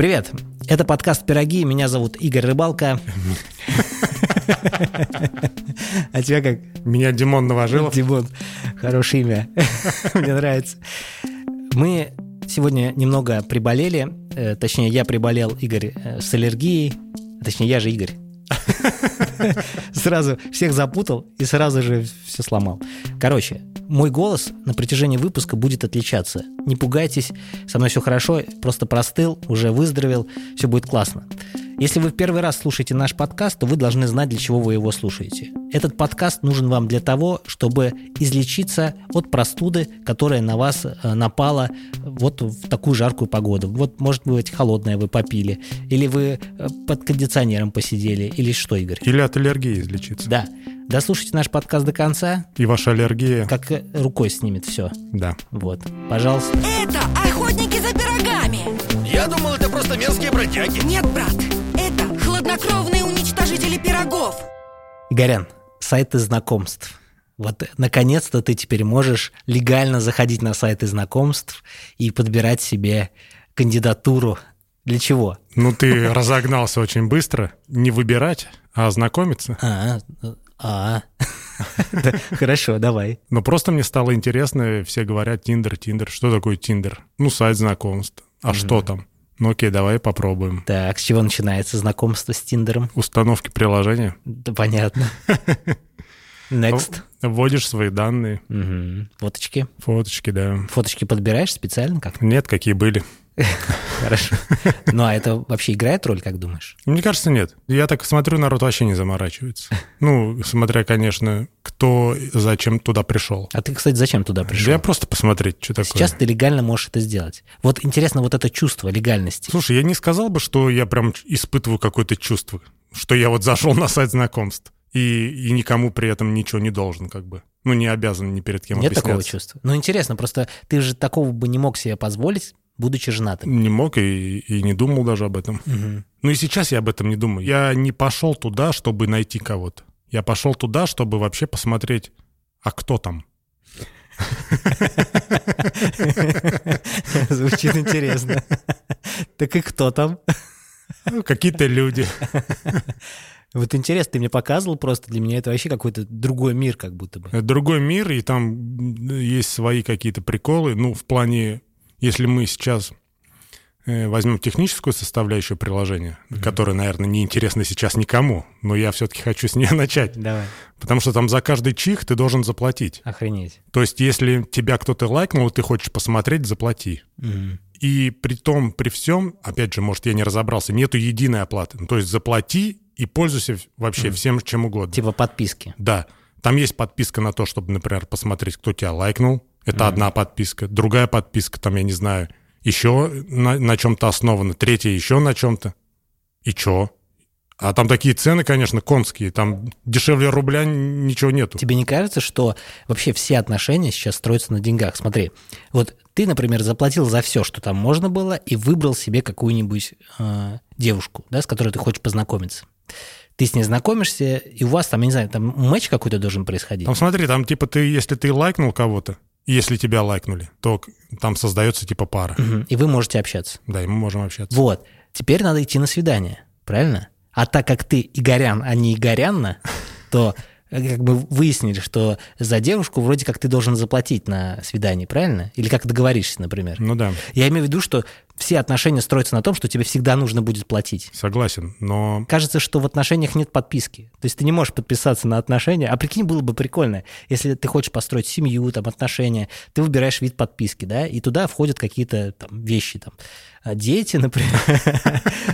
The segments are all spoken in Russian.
Привет! Это подкаст «Пироги». Меня зовут Игорь Рыбалка. А тебя как? Меня Димон Новожилов. Димон. Хорошее имя. Мне нравится. Мы сегодня немного приболели. Э, точнее, я приболел, Игорь, э, с аллергией. Точнее, я же Игорь. Сразу всех запутал и сразу же все сломал. Короче, мой голос на протяжении выпуска будет отличаться. Не пугайтесь, со мной все хорошо, просто простыл, уже выздоровел, все будет классно. Если вы в первый раз слушаете наш подкаст, то вы должны знать, для чего вы его слушаете. Этот подкаст нужен вам для того, чтобы излечиться от простуды, которая на вас э, напала вот в такую жаркую погоду. Вот, может быть, холодное вы попили, или вы э, под кондиционером посидели, или что, Игорь? Или от аллергии излечиться. Да. Дослушайте наш подкаст до конца. И ваша аллергия... Как рукой снимет все. Да. Вот. Пожалуйста. Это охотники за пирогами. Я думал, это просто мерзкие бродяги. Нет, брат, это хладнокровные уничтожители пирогов. Игорян, сайты знакомств. Вот наконец-то ты теперь можешь легально заходить на сайты знакомств и подбирать себе кандидатуру. Для чего? Ну, ты разогнался очень быстро. Не выбирать, а ознакомиться. А, а, хорошо, давай. Но просто мне стало интересно, все говорят Тиндер, Тиндер. Что такое Тиндер? Ну, сайт знакомств. А что там? Ну окей, давай попробуем. Так, с чего начинается знакомство с Тиндером? Установки приложения. Да, понятно. Next. Вводишь свои данные. Угу. Фоточки. Фоточки, да. Фоточки подбираешь специально как? Нет, какие были. Хорошо. Ну а это вообще играет роль, как думаешь? Мне кажется, нет. Я так смотрю, народ вообще не заморачивается. Ну, смотря, конечно, кто зачем туда пришел. А ты, кстати, зачем туда пришел? Я просто посмотреть, что такое. Сейчас ты легально можешь это сделать. Вот интересно вот это чувство легальности. Слушай, я не сказал бы, что я прям испытываю какое-то чувство, что я вот зашел на сайт знакомств и, и никому при этом ничего не должен, как бы. Ну, не обязан ни перед кем Нет объясняться. такого чувства. Ну, интересно, просто ты же такого бы не мог себе позволить, будучи женатым. Не мог и, и не думал даже об этом. Угу. Ну и сейчас я об этом не думаю. Я не пошел туда, чтобы найти кого-то. Я пошел туда, чтобы вообще посмотреть, а кто там. Звучит интересно. Так и кто там? Ну, Какие-то люди. Вот интересно, ты мне показывал просто, для меня это вообще какой-то другой мир как будто бы. Другой мир, и там есть свои какие-то приколы. Ну, в плане, если мы сейчас э, возьмем техническую составляющую приложения, которая, наверное, не интересна сейчас никому, но я все-таки хочу с нее начать. Давай, Потому что там за каждый чих ты должен заплатить. охренеть. То есть, если тебя кто-то лайкнул, ты хочешь посмотреть, заплати. Мгм. И при том, при всем, опять же, может, я не разобрался, нету единой оплаты. Ну, То есть заплати и пользуйся вообще всем, чем угодно. Типа подписки. Да. Там есть подписка на то, чтобы, например, посмотреть, кто тебя лайкнул. Это одна подписка. Другая подписка, там, я не знаю, еще на, на чем-то основана. Третья еще на чем-то. И чё? А там такие цены, конечно, конские. Там дешевле рубля ничего нету. Тебе не кажется, что вообще все отношения сейчас строятся на деньгах? Смотри, вот ты, например, заплатил за все, что там можно было, и выбрал себе какую-нибудь э, девушку, да, с которой ты хочешь познакомиться. Ты с ней знакомишься, и у вас там, я не знаю, там матч какой-то должен происходить. Там смотри, там типа ты, если ты лайкнул кого-то, если тебя лайкнули, то там создается типа пара. Мгм. И вы можете общаться. Да, и мы можем общаться. Вот. Теперь надо идти на свидание, правильно? А так как ты Игорян, а не Игорянна, то э, как бы выяснили, что за девушку вроде как ты должен заплатить на свидание, правильно? Или как договоришься, например. Ну да, Я имею в виду, что все отношения строятся на том, что тебе всегда нужно будет платить. согласен, но Кажется, что в отношениях нет подписки. То есть ты не можешь подписаться на отношения. А прикинь, было бы прикольно, если ты хочешь построить семью, там, отношения, ты выбираешь вид подписки, да, и туда входят какие-то там вещи, там, а, дети, например.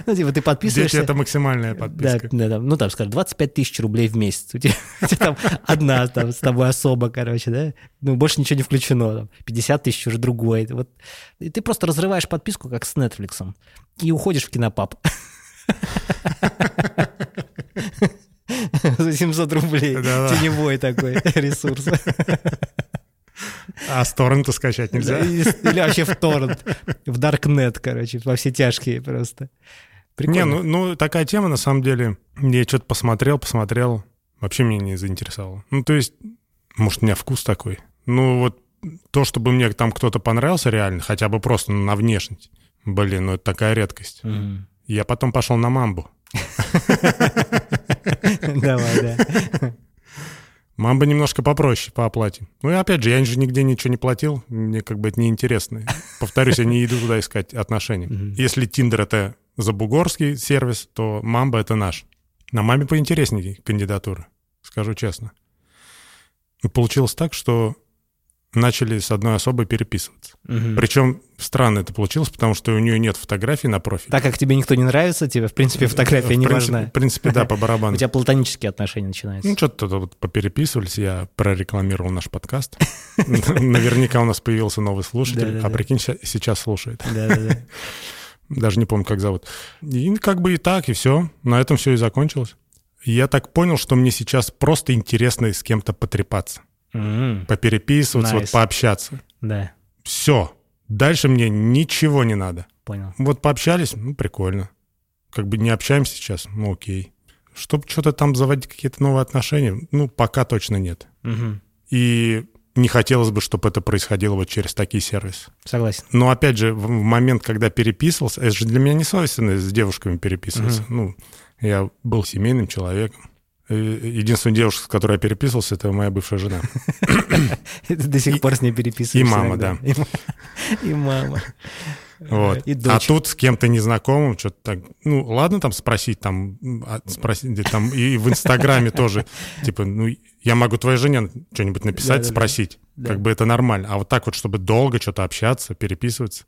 Ну, типа, ты дети подписываешься... это максимальная подписка. да, да. ну там, скажем, 25 тысяч рублей в месяц. У тебя, у тебя там одна там, с тобой особа, короче, да? Ну, больше ничего не включено. Там, 50 тысяч уже другой. Вот. И ты просто разрываешь подписку, как с Netflix, и уходишь в кинопаб. За 700 рублей. Теневой такой ресурс. А с торрента скачать нельзя? Или вообще в торрент. В Darknet, короче, во все тяжкие просто. Прикольно. Не, ну, ну такая тема на самом деле. Я что-то посмотрел, посмотрел, вообще меня не заинтересовало. Ну, то есть, может, у меня вкус такой. Ну, вот то, чтобы мне там кто-то понравился реально, хотя бы просто на внешность, Блин, ну это такая редкость. Мгм. Я потом пошел на мамбу. Давай, да. Мамба немножко попроще по оплате. Ну и опять же, я же нигде ничего не платил, мне как бы это неинтересно. Повторюсь, я не иду туда искать отношения. Если Тиндер это забугорский сервис, то Мамба это наш. На Маме поинтереснее кандидатура, скажу честно. И получилось так, что начали с одной особой переписываться. Мгм. Причем странно это получилось, потому что у нее нет фотографий на профиле. Так как тебе никто не нравится, тебе, в принципе, фотография В не принципе- важна. В принципе, да, по У барабану. тебя платонические отношения начинаются. Ну, что-то вот попереписывались, я прорекламировал наш подкаст. Наверняка у нас появился новый слушатель, а прикинь, сейчас слушает. Да-да-да. Даже не помню, как зовут. И как бы и так, и все. На этом все и закончилось. Я так понял, что мне сейчас просто интересно с кем-то потрепаться, М, попереписываться, вот Nice. пообщаться. Да, Все. Дальше мне ничего не надо. понял. Вот пообщались, ну, прикольно. Как бы не общаемся сейчас, ну, окей. Чтобы что-то там заводить какие-то новые отношения, ну, пока точно нет. Мгм. И не хотелось бы, чтобы это происходило вот через такие сервисы. Согласен. Но опять же, в момент, когда переписывался, это же для меня не свойственно с девушками переписываться. Ну, я был семейным человеком. Э, Единственная девушка, с которой я переписывался, это моя бывшая жена. Ты до сих пор с ней переписываешься. и мама, да. И ма- И мама. Вот. И А тут с кем-то незнакомым что-то так... Ну, ладно там спросить, там, а, спросить, да, там и в Инстаграме тоже. Типа, ну, я могу твоей жене что-нибудь написать, Да-да-да. спросить. Да. Как бы это нормально. А вот так вот, чтобы долго что-то общаться, переписываться,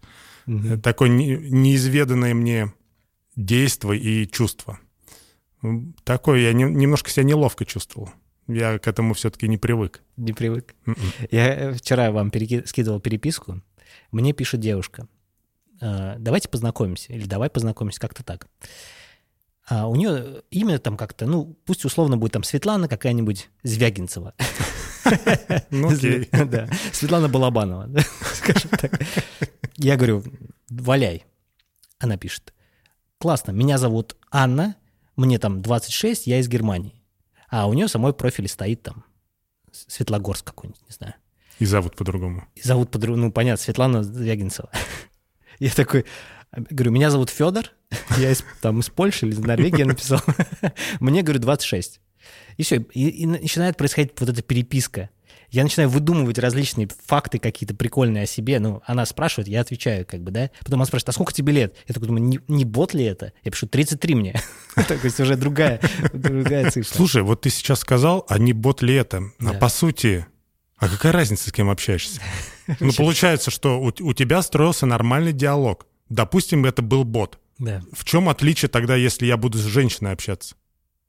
это такое не- неизведанное мне действие и чувство. М, Такое я не- немножко себя неловко чувствовал. Я к этому все-таки не привык. Не привык. Мгм. Я э, вчера вам переки- скидывал переписку. Мне пишет девушка. «Э, Давайте познакомимся. Или давай познакомимся, как-то так. А у нее имя там как-то, ну, пусть условно будет там Светлана какая-нибудь Звягинцева. Ну, окей. Да, Светлана Балабанова, скажем так. Я говорю, валяй. Она пишет, классно, меня зовут Анна, мне там 26, я из Германии. А у нее самой профиль стоит там Светлогорск какой-нибудь, не знаю. И зовут по-другому. И зовут по ну, понятно, Светлана Звягинцева. Я такой, говорю, меня зовут Федор, я из, там из Польши или из Норвегии написал. Мне, говорю, 26. И все, и, и начинает происходить вот эта переписка. Я начинаю выдумывать различные факты какие-то прикольные о себе. Ну, она спрашивает, я отвечаю, как бы, да. Потом она спрашивает, а сколько тебе лет? Я такой думаю, не, не бот ли это? Я пишу, 33 мне. То есть уже другая, цифра. Слушай, вот ты сейчас сказал, а не бот ли это? А по сути, а какая разница, с кем общаешься? Ну, получается, что у тебя строился нормальный диалог. Допустим, это был бот. Да. В чем отличие тогда, если я буду с женщиной общаться?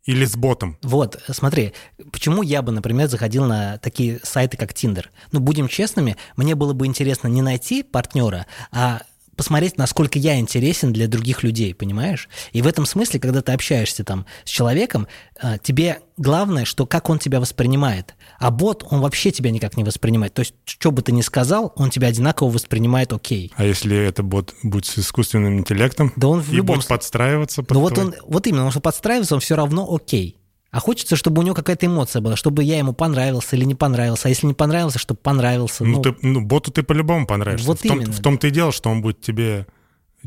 Или с ботом? Вот, смотри, почему я бы, например, заходил на такие сайты, как Tinder? Ну, будем честными, мне было бы интересно не найти партнера, а посмотреть, насколько я интересен для других людей, понимаешь? И в этом смысле, когда ты общаешься там с человеком, а, тебе главное, что как он тебя воспринимает. А бот, он вообще тебя никак не воспринимает. То есть, что бы ты ни сказал, он тебя одинаково воспринимает окей. А если это бот будет с искусственным интеллектом? Да он в и любом будет подстраиваться под Ну вот твой- он, вот именно, он что подстраивается, он все равно окей. А хочется, чтобы у него какая-то эмоция была, чтобы я ему понравился или не понравился. А если не понравился, чтобы понравился. Ну, ну, ты, ну, боту ты по-любому понравишься. Вот в, том, именно. в том-то и дело, что он будет тебе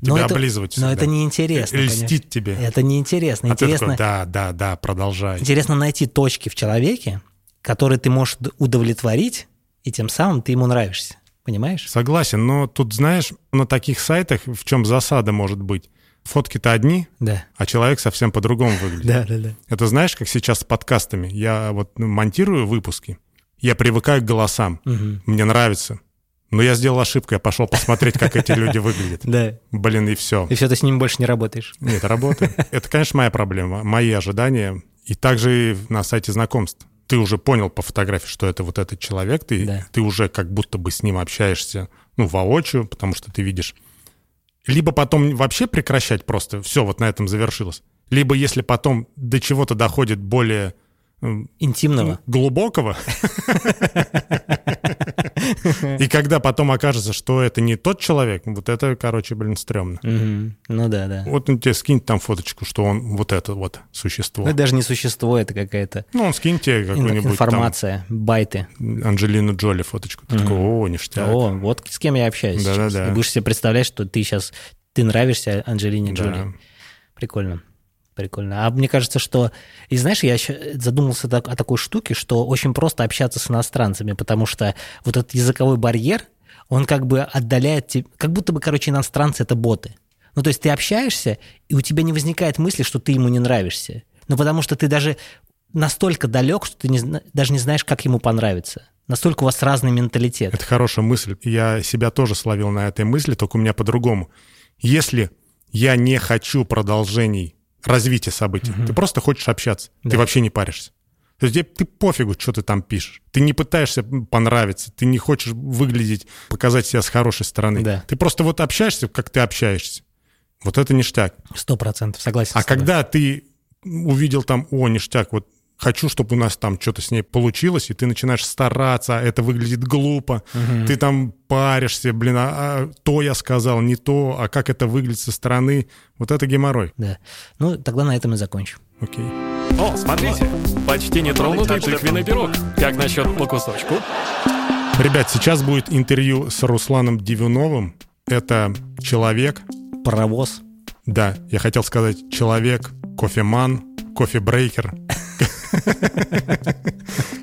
но тебя это- облизывать. Но всегда. это неинтересно. И конечно. льстить тебе. Это неинтересно. а ты Интересно, такой, да, да, да, продолжай. интересно найти точки в человеке, которые ты можешь удовлетворить, и тем самым ты ему нравишься. Понимаешь? Согласен, но тут, знаешь, на таких сайтах в чем засада может быть? Фотки-то одни, Да. а человек совсем по-другому выглядит. Да, да, да. Это знаешь, как сейчас с подкастами. Я вот ну, монтирую выпуски, я привыкаю к голосам. Мгм. Мне нравится. Но я сделал ошибку, я пошел посмотреть, как эти люди выглядят. Да. Блин, и все. И все, ты с ним больше не работаешь. Нет, работает. Это, конечно, моя проблема, мои ожидания. И также на сайте знакомств. Ты уже понял по фотографии, что это вот этот человек, ты, Да. ты уже как будто бы с ним общаешься, ну, воочию, потому что ты видишь. Либо потом вообще прекращать просто, все, вот на этом завершилось. Либо если потом до чего-то доходит более Интимного. глубокого, и когда потом окажется, что это не тот человек, вот это, короче, блин, стрёмно. Ну да, да. Вот он тебе скинет там фоточку, что он вот это вот существо. Ну, это даже не существо, это какая-то Ну, он скинет тебе какую-нибудь информация, байты. там Анджелину Джоли фоточку. Ты такой, о, ништяк. О, вот с кем я общаюсь Да-да-да. И будешь себе представлять, что ты сейчас Ты нравишься Анджелине Да. Джоли. Прикольно. Прикольно. А мне кажется, что... И знаешь, я задумался так- о такой штуке, что очень просто общаться с иностранцами, потому что вот этот языковой барьер, он как бы отдаляет... те- Как будто бы, короче, иностранцы — это боты. Ну, то есть ты общаешься, и у тебя не возникает мысли, что ты ему не нравишься. Ну, потому что ты даже настолько далек, что ты не даже не знаешь, как ему понравится. Настолько у вас разный менталитет. Это хорошая мысль. Я себя тоже словил на этой мысли, только у меня по-другому. Если я не хочу продолжений развития событий, ты просто хочешь общаться, Да. ты вообще не паришься. То есть тебе ты пофигу, что ты там пишешь. Ты не пытаешься понравиться, ты не хочешь выглядеть, показать себя с хорошей стороны. Да. Ты просто вот общаешься, как ты общаешься. Вот это ништяк. Сто процентов согласен. А когда ты увидел там, о, ништяк, вот хочу, чтобы у нас там что-то с ней получилось, и ты начинаешь стараться, это выглядит глупо, ты там паришься, блин, а, а то я сказал, не то, а как это выглядит со стороны, вот это геморрой. Да. Ну, тогда на этом и закончим. Окей. О, смотрите, почти нетронутый тыквенный пирог. Как насчет по кусочку? Ребят, сейчас будет интервью с Русланом Дивюновым. Это человек, Паровоз. да, я хотел сказать человек, кофеман, кофебрейкер.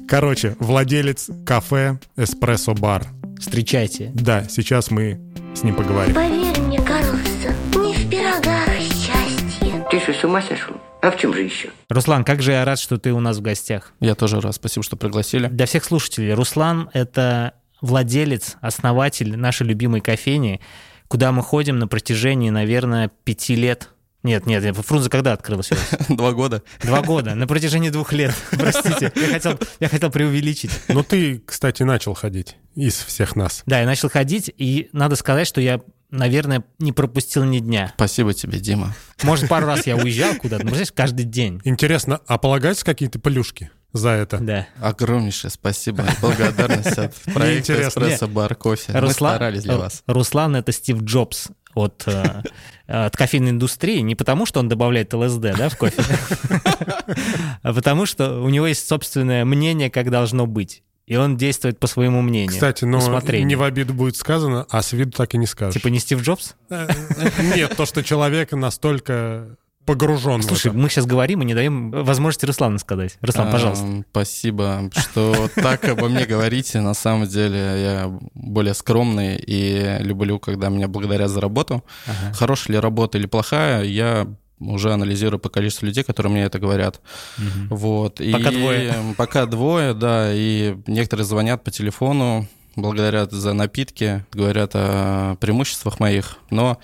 Короче, владелец кафе «Эспрессо Бар». Встречайте. Да, сейчас мы с ним поговорим. Поверь мне, Карлсон, не в пирогах счастье. Ты что, с ума сошел? А в чем же еще? Руслан, как же я рад, что ты у нас в гостях. Я тоже рад, спасибо, что пригласили. Для всех слушателей, Руслан — это владелец, основатель нашей любимой кофейни, куда мы ходим на протяжении, наверное, пяти лет. Нет, нет, нет, Фрунзе когда открылась у вас? Два года. Два года, на протяжении двух лет. Простите, я хотел, я хотел преувеличить. Ну, ты, кстати, начал ходить из всех нас. Да, я начал ходить, и надо сказать, что я, наверное, не пропустил ни дня. Спасибо тебе, Дима. Может, пару раз я уезжал куда-то, но, знаешь, каждый день. Интересно, а полагаются какие-то плюшки за это? Да. Огромнейшее спасибо. Благодарность от проекта. «Эспрессо Бар Кофе». Мы Руслан, старались для вас. Руслан — это Стив Джобс от, э, от кофейной индустрии, не потому, что он добавляет ЛСД да, в кофе, а потому что у него есть собственное мнение, как должно быть. И он действует по своему мнению. Кстати, но не в обиду будет сказано, а с виду так и не скажешь. Типа не Стив Джобс? Нет, то, что человек настолько погружен в Слушай, это. мы сейчас говорим и не даем возможности Руслану сказать. Руслан, пожалуйста. Ам, Спасибо, что так обо мне говорите. На самом деле я более скромный и люблю, когда меня благодарят за работу. Хорошая ли работа или плохая, я уже анализирую по количеству людей, которые мне это говорят. Вот. И Пока двое. Пока двое, да. И некоторые звонят по телефону, благодарят за напитки, говорят о преимуществах моих. Но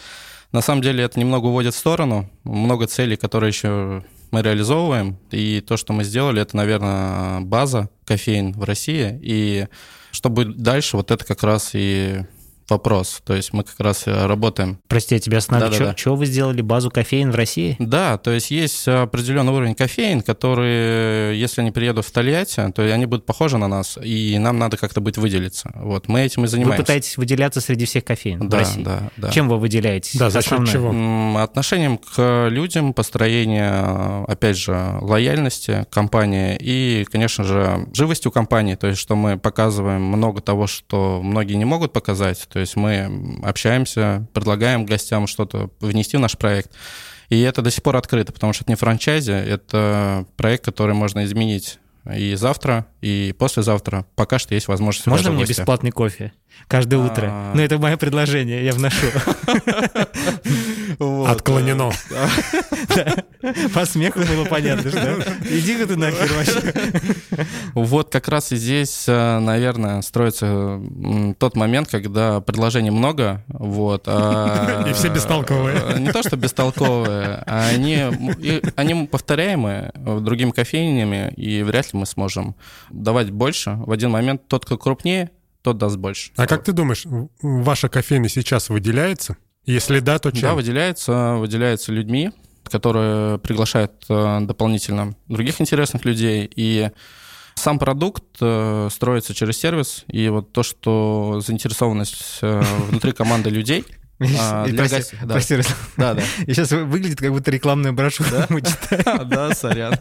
на самом деле это немного уводит в сторону. Много целей, которые еще мы реализовываем. И то, что мы сделали, это, наверное, база кофеин в России. И что будет дальше, вот это как раз и вопрос. То есть мы как раз э, работаем Прости, я тебя остановлю. Да-да-да. Чего вы сделали базу кофеин в России? да, то есть есть определенный уровень кофеин, которые, если они приедут в Тольятти, то они будут похожи на нас, и нам надо как-то быть выделиться. Вот мы этим и Вы занимаемся. пытаетесь выделяться среди всех кофеин в Да, России. да, да. Чем вы выделяетесь? Да, за счет чего? Отношением к людям, построение, опять же, лояльности компании и, конечно же, живостью компании, то есть что мы показываем много того, что многие не могут показать, то есть мы общаемся, предлагаем гостям что-то внести в наш проект, и это до сих пор открыто, потому что это не франчайзи, это проект, который можно изменить и завтра, и послезавтра. Пока что есть возможность Можно мне бесплатный кофе? Каждое утро. А. Ну, это мое предложение, я вношу. Вот. Отклонено. По смеху было понятно, что иди-ка ты нахер вообще. Вот как раз и здесь, э, наверное, строится тот момент, когда предложений много, вот. а- И все бестолковые. э, Не то, что бестолковые, а они, они повторяемые другими кофейнями, и вряд ли мы сможем давать больше. В один момент тот, кто крупнее, тот даст больше. А как ты думаешь, ваша кофейня сейчас выделяется? Если да, то Да, чем? выделяется, выделяется людьми, которые приглашают э, дополнительно других интересных людей. И сам продукт э, строится через сервис. И вот то, что заинтересованность э, внутри команды людей, А, для прости- гостей, да. прости, Руслан. Да, да. И сейчас выглядит как будто рекламная брошюра. мы читаем. Да, сорян.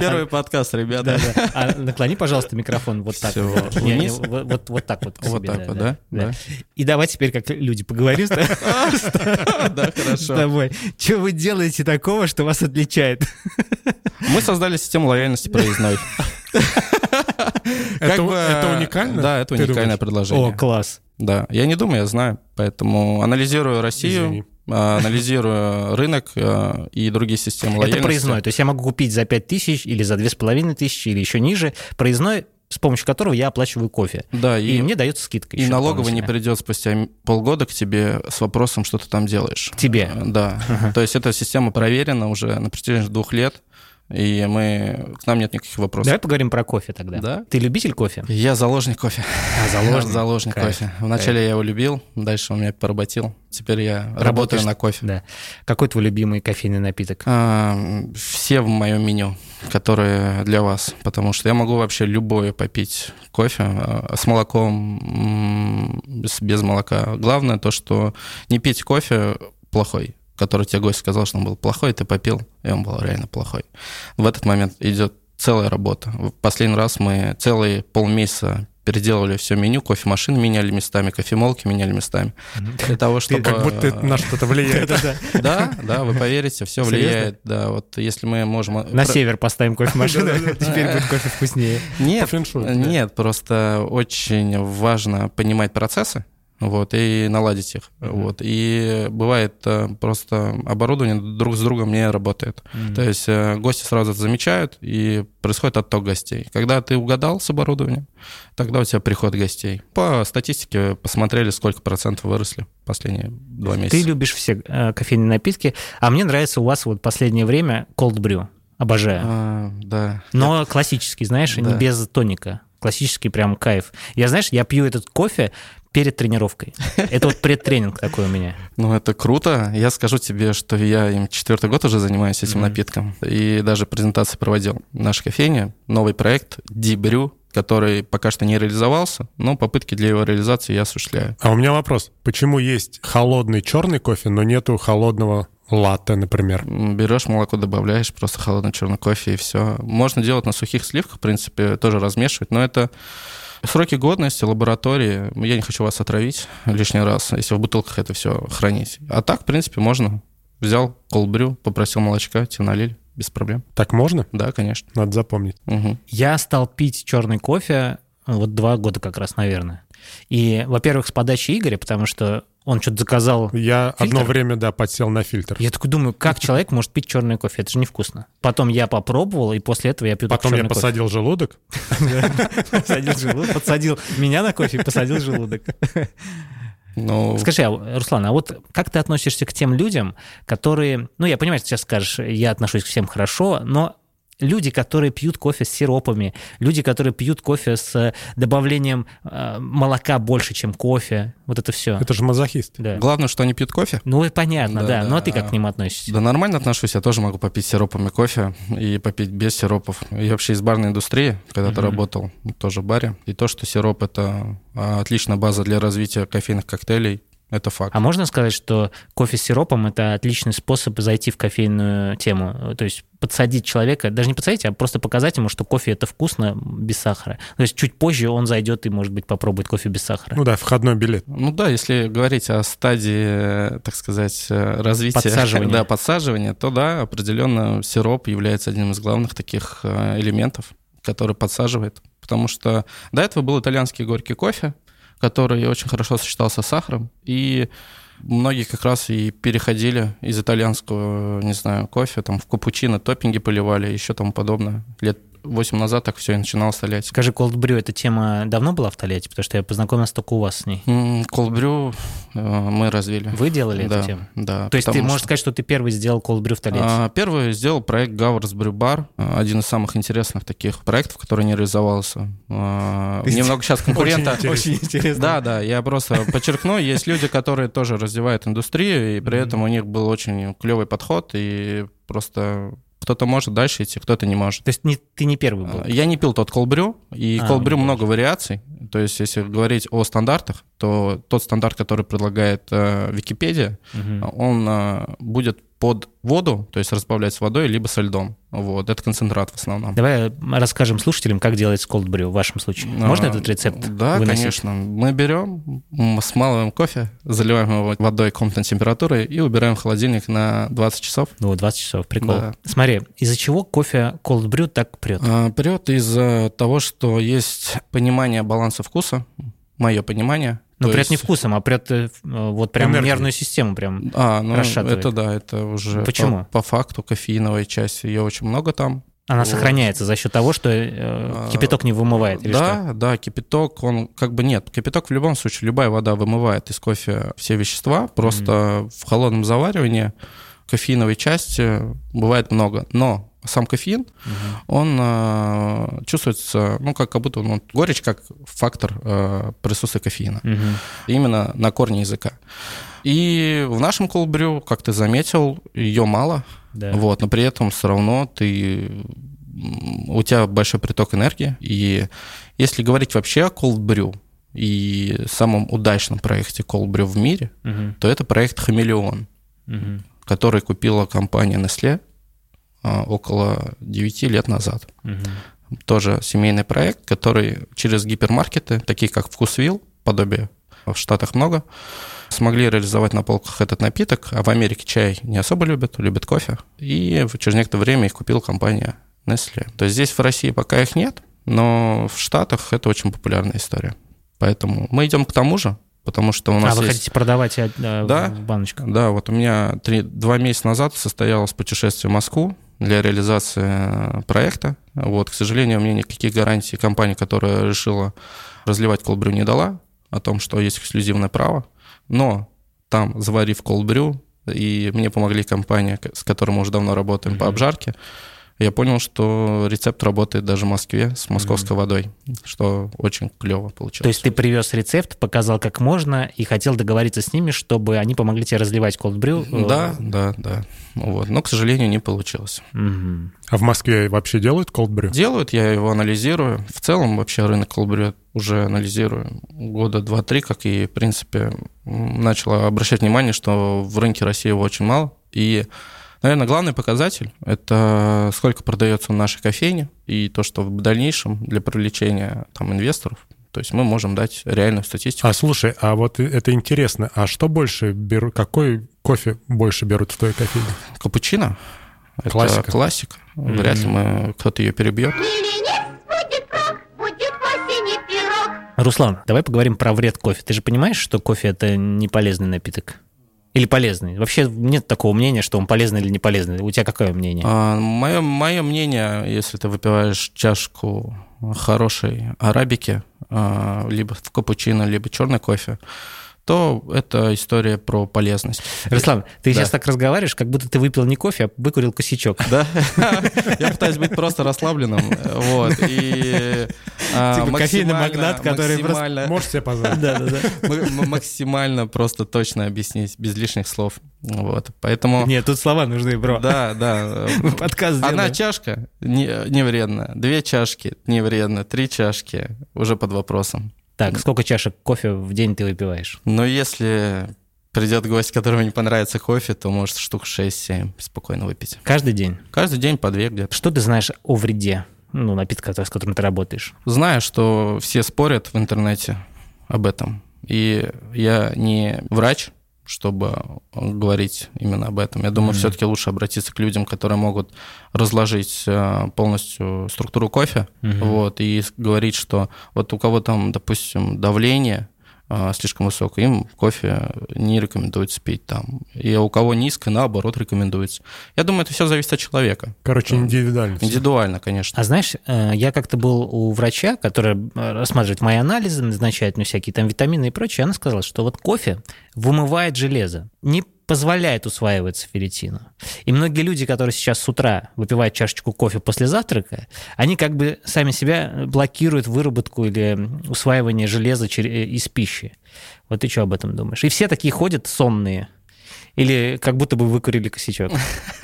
Первый подкаст, ребята. Да, да. А наклони, пожалуйста, микрафон вот так. Вот. Вот, вот, так вот. Вот так вот, да? Да. И давай теперь как люди поговорим с. Да, тобой. Что вы делаете такого, что вас отличает? Мы создали систему лояльности проездной. Это, бы, это уникально? Да, это уникальное думаешь? предложение. О, класс. Да, я не думаю, я знаю. Поэтому анализирую Россию, Извини. а, анализирую рынок а, и другие системы лояльности. Это проездной. То есть я могу купить за 5 тысяч или за 2,5 тысячи или еще ниже проездной, с помощью которого я оплачиваю кофе. Да, И, и, мне дается скидка. и налоговый не придет спустя полгода к тебе с вопросом, что ты там делаешь. К тебе. Э, Да. То есть эта система проверена уже на протяжении двух лет, и мы к нам нет никаких вопросов. Давай поговорим про кофе тогда. Да. Ты любитель кофе? Я заложник кофе. А, заложник? Заложник Кайф, кофе. Вначале я его любил, дальше он меня поработил. Теперь я работаю Работаешь- на кофе. Да. Какой твой любимый кофейный напиток? А, Все в моем меню, которые для вас, потому что я могу вообще любое попить кофе а, с молоком, без молока. Главное то, что не пить кофе плохой, который тебе гость сказал, что он был плохой, ты попил, и он был реально плохой. В этот момент идет целая работа. В последний раз мы целые полмесяца переделывали все меню, кофемашины меняли местами, кофемолки меняли местами. Для того, чтобы... Как будто на что-то влияет. Да, да, вы поверите, все влияет. Да, вот если мы можем... На север поставим кофемашину, теперь будет кофе вкуснее. Нет, нет, просто очень важно понимать процессы, вот, и наладить их. Вот. И бывает э, просто оборудование друг с другом не работает. То есть э, гости сразу это замечают, и происходит отток гостей. Когда ты угадал с оборудованием, тогда у тебя приход гостей. По статистике посмотрели, сколько процентов выросли последние два месяца. Ты любишь все э, кофейные напитки, а мне нравится у вас вот последнее время cold brew. Обожаю. А, да. Но классический, знаешь, не Да. без тоника. Классический прям кайф. Я, знаешь, я пью этот кофе перед тренировкой. Это вот предтренинг такой у меня. Ну, это круто. Я скажу тебе, что я им четвертый год уже занимаюсь этим напитком. И даже презентации проводил. Наша кофейня, новый проект Дибрю, который пока что не реализовался, но попытки для его реализации я осуществляю. А у меня вопрос. Почему есть холодный черный кофе, но нету холодного латте, например? Берешь молоко, добавляешь, просто холодный черный кофе и все. Можно делать на сухих сливках, в принципе, тоже размешивать, но это сроки годности, лаборатории. Я не хочу вас отравить лишний раз, если в бутылках это все хранить. А так, в принципе, можно. Взял колбрю, попросил молочка, тебе налили, без проблем. Так можно? Да, конечно. Надо запомнить. Мгм. Я стал пить черный кофе вот два года как раз, наверное. И, во-первых, с подачи Игоря, потому что он что-то заказал. Я Фильтр? одно время, да, подсел на фильтр. Я такой думаю, как человек может пить черный кофе? Это же невкусно. Потом я попробовал, и после этого я пью Потом я черный кофе. посадил желудок. Посадил желудок, подсадил меня на кофе и посадил желудок. Ну, Скажи, а, Руслан, а вот как ты относишься к тем людям, которые... Ну, я понимаю, что ты сейчас скажешь, я отношусь к всем хорошо, но люди, которые пьют кофе с сиропами, люди, которые пьют кофе с добавлением э, молока больше, чем кофе, вот это все. Это же мазохист. Да. главное, что они пьют кофе. Ну, и понятно, да. Да, Ну, а ты да. как к ним относишься? Да нормально отношусь, я тоже могу попить сиропами кофе и попить без сиропов. Я вообще из барной индустрии когда-то Мгм. работал, тоже в баре. И то, что сироп — это а, отличная база для развития кофейных коктейлей, это факт. А можно сказать, что кофе с сиропом – это отличный способ зайти в кофейную тему? То есть подсадить человека, даже не подсадить, а просто показать ему, что кофе – это вкусно без сахара. То есть чуть позже он зайдет и, может быть, попробует кофе без сахара. Ну да, входной билет. Ну да, если говорить о стадии, так сказать, э, развития... Подсаживания. Да, подсаживания, то да, определенно сироп является одним из главных таких э, элементов, который подсаживает. Потому что до этого был итальянский горький кофе, который очень хорошо сочетался с сахаром, и многие как раз и переходили из итальянского, не знаю, кофе, там в капучино топпинги поливали, еще тому подобное. Лет 8 назад так все и начиналось в Тольятти. Скажи, Cold Brew, эта тема давно была в Тольятти? Потому что я познакомился только у вас с ней. Cold Brew э, мы развили. Вы делали да, эту тему? Да. То есть ты потому можешь что- сказать, что ты первый сделал Cold Brew в Тольятти? А, Первый сделал проект Гаурс Брю Бар, один из самых интересных таких проектов, который не реализовался. А, Немного сейчас конкурента. Очень интересно. Да, да, я просто подчеркну, есть люди, которые тоже развивают индустрию, и при этом у них был очень клевый подход, и просто кто-то может дальше идти, кто-то не может. То есть не, ты не первый был? Я не пил тот колбрю, и А, колбрю много вариаций. То есть, если говорить о стандартах, то тот стандарт, который предлагает э, Википедия, Мгм. он э, будет под воду, то есть разбавлять с водой, либо со льдом. Вот, это концентрат в основном. Давай расскажем слушателям, как делается brew в вашем случае. Можно А, этот рецепт Да, выносить? конечно. Мы берем, смалываем кофе, заливаем его водой комнатной температуры и убираем в холодильник на 20 часов. Ну, 20 часов, прикол. Да. Смотри, из-за чего кофе brew так прет? А, Прет из-за того, что есть понимание баланса вкуса, мое понимание. Ну, То прет не есть- вкусом, а прет э, вот прям Энергией. нервную систему прям. А, ну расшатывает. это да, это уже Почему? По, по факту кофеиновой части ее очень много там. Она Вот. сохраняется за счет того, что э, А, кипяток не вымывает или что? да, да, кипяток, он как бы нет. Кипяток в любом случае, любая вода вымывает из кофе все вещества, просто в холодном заваривании кофеиновой части бывает много. Но сам кофеин, он э, чувствуется, ну, как, как будто он, горечь как фактор э, присутствия кофеина. Мгм. именно на корне языка. И в нашем колбрю, как ты заметил, ее мало, Да. вот, но при этом все равно ты у тебя большой приток энергии. И если говорить вообще о колбрю и самом удачном проекте колбрю в мире, Мгм. то это проект «Хамелеон», Мгм. который купила компания Nestle около 9 лет назад Мгм. тоже семейный проект, который через гипермаркеты, такие как Вкусвилл, подобие в Штатах много, смогли реализовать на полках этот напиток, а в Америке чай не особо любят, любят кофе. И через некоторое время их купила компания Nestle. То есть здесь в России пока их нет, но в Штатах это очень популярная история. Поэтому мы идем к тому же, потому что у А нас вы есть... хотите продавать э, Да. в баночках? Да, вот у меня три, два месяца назад состоялось путешествие в Москву для реализации э, проекта. Вот, к сожалению, мне никаких гарантий компания, которая решила разливать колбрю, не дала о том, что есть эксклюзивное право. Но там, заварив колбрю, и мне помогли компания, с которой мы уже давно работаем по обжарке, я понял, что рецепт работает даже в Москве с московской водой, что очень клево получилось. То есть ты привез рецепт, показал, как можно, и хотел договориться с ними, чтобы они помогли тебе разливать cold brew? э, Да, да, да. Вот. Но, к сожалению, не получилось. Мгм. А в Москве вообще делают cold brew? Делают, я его анализирую. В целом вообще рынок колбрю уже анализирую года два-три, как и, в принципе, начал обращать внимание, что в рынке России его очень мало. И, наверное, главный показатель – это сколько продается в нашей кофейне, и то, что в дальнейшем для привлечения там, инвесторов, то есть мы можем дать реальную статистику. А слушай, а вот это интересно, а что больше берут, какой кофе больше берут в твоей кофейне? Капучино – это Классика. классика. Вряд ли мы, кто-то ее перебьет. Руслан, давай поговорим про вред кофе. Ты же понимаешь, что кофе это не полезный напиток? Или полезный? Вообще нет такого мнения, что он полезный или не полезный. У тебя какое мнение? мое, мое мнение, если ты выпиваешь чашку хорошей арабики, а, либо в капучино, либо черный кофе, то это история про полезность. Руслан, ты Да. сейчас так разговариваешь, как будто ты выпил не кофе, а выкурил косячок. Да, я пытаюсь быть просто расслабленным, вот, и а, Типа кофейный магнат, который просто- Можешь себе позволить? Да, да, максимально просто точно объяснить, без лишних слов, вот, поэтому... Нет, тут слова нужны, бро. Да, да. Подкаст Одна чашка не, не вредно, две чашки не вредно, три чашки уже под вопросом. Так, сколько чашек кофе в день ты выпиваешь? Но если придет гость, которому не понравится кофе, то может штук 6-7 спокойно выпить. Каждый день. Каждый день по две где-то. Что ты знаешь о вреде ну, напитка, с которым ты работаешь? Знаю, что все спорят в интернете об этом. И я не врач, чтобы говорить именно об этом. Я думаю, все-таки лучше обратиться к людям, которые могут разложить э, полностью структуру кофе, вот, и говорить, что вот у кого там, допустим, давление э, слишком высокое, им кофе не рекомендуется пить там. И у кого низкое, наоборот, рекомендуется. Я думаю, это все зависит от человека. Короче, индивидуально. Индивидуально, конечно. А знаешь, э, я как-то был у врача, который э, рассматривает мои анализы, назначает мне всякие там витамины и прочее. Она сказала, что вот кофе вымывает железо, не позволяет усваиваться ферритину. И многие люди, которые сейчас с утра выпивают чашечку кофе после завтрака, они как бы сами себя блокируют выработку или усваивание железа э, из пищи. Вот ты что об этом думаешь? И все такие ходят сонные. Или как будто бы выкурили косячок.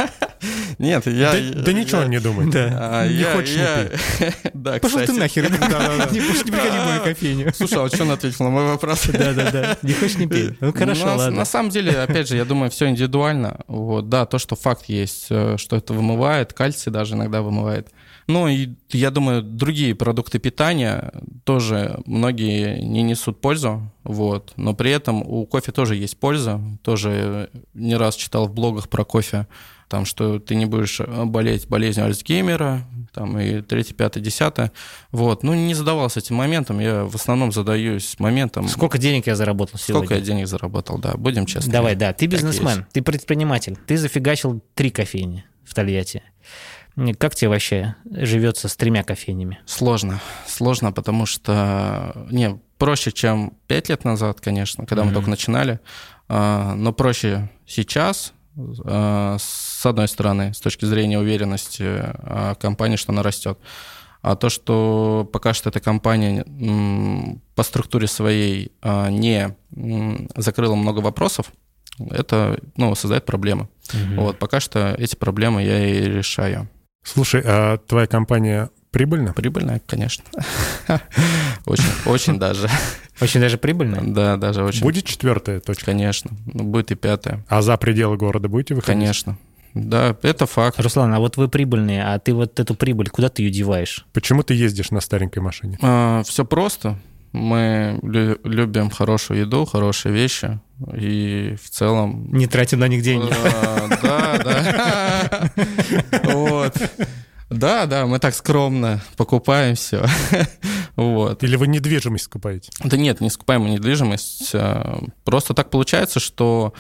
Нет, я... Да, я- да ничего не думает. а, Не я- хочешь, не я- Да, Пошел ты нахер. Не приходи в мою кофейню. Слушай, а вот что он ответил на мой вопрос? Да-да-да. Не хочешь, не пей. Ну хорошо, на, ладно. на самом деле, опять же, я думаю, все индивидуально. Вот, да, то, что факт есть, э, что это вымывает, кальций даже иногда вымывает. Ну и я думаю, другие продукты питания тоже многие не несут пользу, вот. Но при этом у кофе тоже есть польза. Тоже не раз читал в блогах про кофе, там, что ты не будешь болеть болезнью Альцгеймера, там, и третье, пятое, десятое. Вот. Ну, не задавался этим моментом. Я в основном задаюсь моментом, Сколько денег я заработал сегодня? сколько я денег заработал, да, будем честны. Давай, да. Ты бизнесмен, ты предприниматель. Ты зафигачил три кофейни в Тольятти. Как тебе вообще живется с тремя кофейнями? Сложно. Сложно, потому что... Не, проще, чем пять лет назад, конечно, когда мы Мгм. только начинали. А, Но проще сейчас, с одной стороны, с точки зрения уверенности а, компании, что она растет. А то, что пока что эта компания по структуре своей а, не закрыла много вопросов, это ну, создает проблемы. Вот, пока что эти проблемы я и решаю. Слушай, а твоя компания прибыльна? Прибыльная, конечно. Очень, очень даже. Очень даже прибыльно? Да, даже очень. Будет четвертая точка? Конечно. Ну, Будет и пятая. А за пределы города будете выходить? Конечно. Да, это факт. Руслан, а вот вы прибыльные, а ты вот эту прибыль, куда ты ее деваешь? Почему ты ездишь на старенькой машине? все просто. Мы лю- любим хорошую еду, хорошие вещи. И в целом... Не тратим на них деньги. А, Да, да. Вот. Да, да, мы так скромно покупаем все. Вот. Или вы недвижимость скупаете? Да нет, не скупаем мы недвижимость. а, Просто так получается, что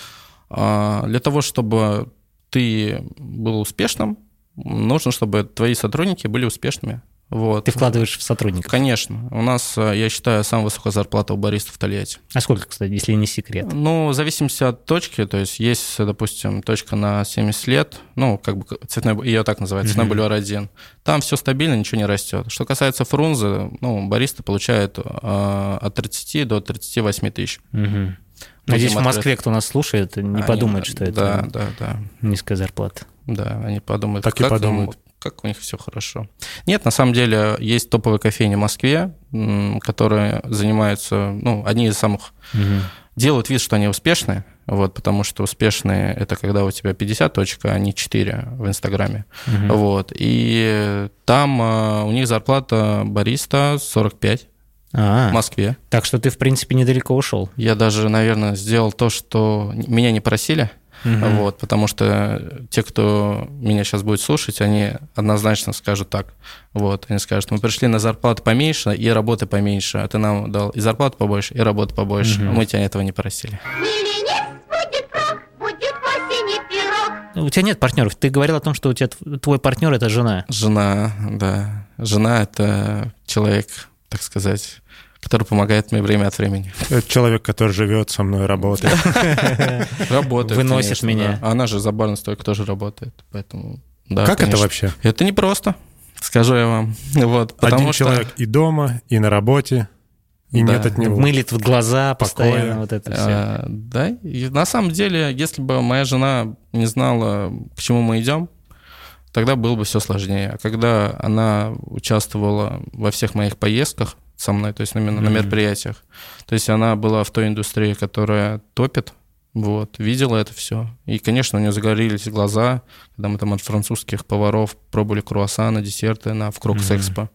а, для того, чтобы ты был успешным, нужно, чтобы твои сотрудники были успешными. Вот. Ты вкладываешь в сотрудников. Конечно. У нас, а, я считаю, самая высокая зарплата у баристов в Тольятти. А сколько, кстати, если не секрет? Ну, в зависимости от точки, то есть есть, допустим, точка на 70 лет, ну, как бы цветной, ее так называют, цветной бульвар 1. Там все стабильно, ничего не растет. Что касается Фрунзе, ну, баристы получают а, от 30 до 38 тысяч. Мгм. Надеюсь, в Москве, кто нас слушает, не Они- подумает, что Да, это да, да. низкая зарплата. Да, они подумают, Так и подумают. Как у них все хорошо. Нет, на самом деле есть топовые кофейни в Москве, которые занимаются, ну, одни из самых делают вид, что они успешные, вот, потому что успешные — это когда у тебя 50 точек, а не 4 в Инстаграме. Вот, и там а, у них зарплата бариста 45 А, в Москве. так что ты, в принципе, недалеко ушел. Я даже, наверное, сделал то, что меня не просили, вот, потому что те, кто меня сейчас будет слушать, они однозначно скажут так. Вот, они скажут, мы пришли на зарплату поменьше и работы поменьше, а ты нам дал и зарплату побольше, и работы побольше. Мы тебя этого не просили. Пирог. У тебя нет партнеров. Ты говорил о том, что у тебя тв- твой партнер это жена. Жена, да. Жена — это человек, так сказать, который помогает мне время от времени. Это человек, который живет со мной, работает. Работает, Выносит меня. Она же за барной стойкой тоже работает, поэтому... Да, Как это вообще? Это непросто, скажу я вам. Вот, потому Один что... человек и дома, и на работе, и Да. нет от него. Мылит в глаза Покоя. постоянно вот это все. А, да, и на самом деле, если бы моя жена не знала, к чему мы идем, тогда было бы все сложнее. А когда она участвовала во всех моих поездках со мной, то есть именно на Мгм. мероприятиях, то есть она была в той индустрии, которая топит, вот, видела это все. И, конечно, у нее загорелись глаза, когда мы там от французских поваров пробовали круассаны, десерты на в Крокус Экспо.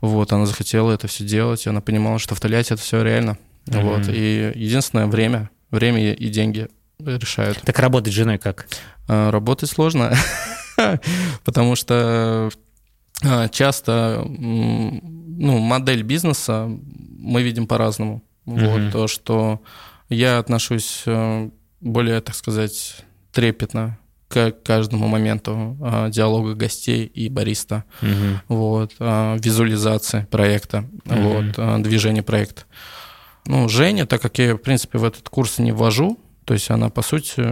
Вот, она захотела это все делать, и она понимала, что в Тольятти это все реально. Мгм. Вот, и единственное время, время и деньги решают. Так работать с женой как? А, Работать сложно, потому что часто м, ну, модель бизнеса мы видим по-разному. Мгм. Вот, то, что я отношусь э, более, так сказать, трепетно к каждому моменту а, диалога гостей и бариста вот, а, визуализация проекта, Мгм. вот, а, движение проекта. Ну, Женя, так как я в принципе, в этот курс не ввожу, то есть она, по сути,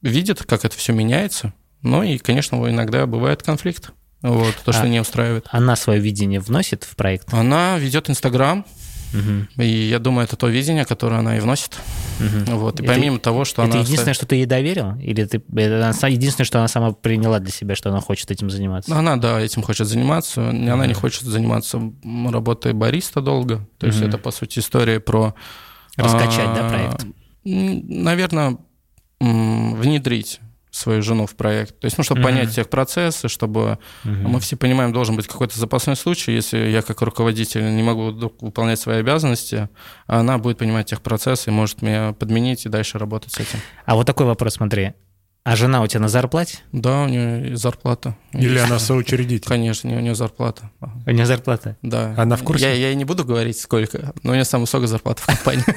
видит, как это все меняется, ну и, конечно, иногда бывает конфликт, вот, то, что А- не устраивает. Она свое видение вносит в проект? Она ведет Инстаграм, Мгм. И я думаю, это то видение, которое она и вносит. Мгм. Вот. И Это- помимо того, что это она... единственное, что ты ей доверил? Или ты, это единственное, что она сама приняла для себя, что она хочет этим заниматься? Она, да, этим хочет заниматься. Она не хочет заниматься работой бариста долго. То есть Мгм. это, по сути, история про... Раскачать, да, а, проект? Наверное, внедрить свою жену в проект. То есть, ну, чтобы Мгм. понять тех процессы, чтобы Мгм. мы все понимаем, должен быть какой-то запасной случай. Если я как руководитель не могу выполнять свои обязанности, она будет понимать тех процессы и может меня подменить и дальше работать с этим. А вот такой вопрос, смотри. А жена у тебя на зарплате? Да, у нее зарплата. Или она соучредитель? Конечно, у нее зарплата. У нее зарплата. Да. Она в курсе? Я, я не буду говорить, сколько, но у нее самая высокая зарплата в компании.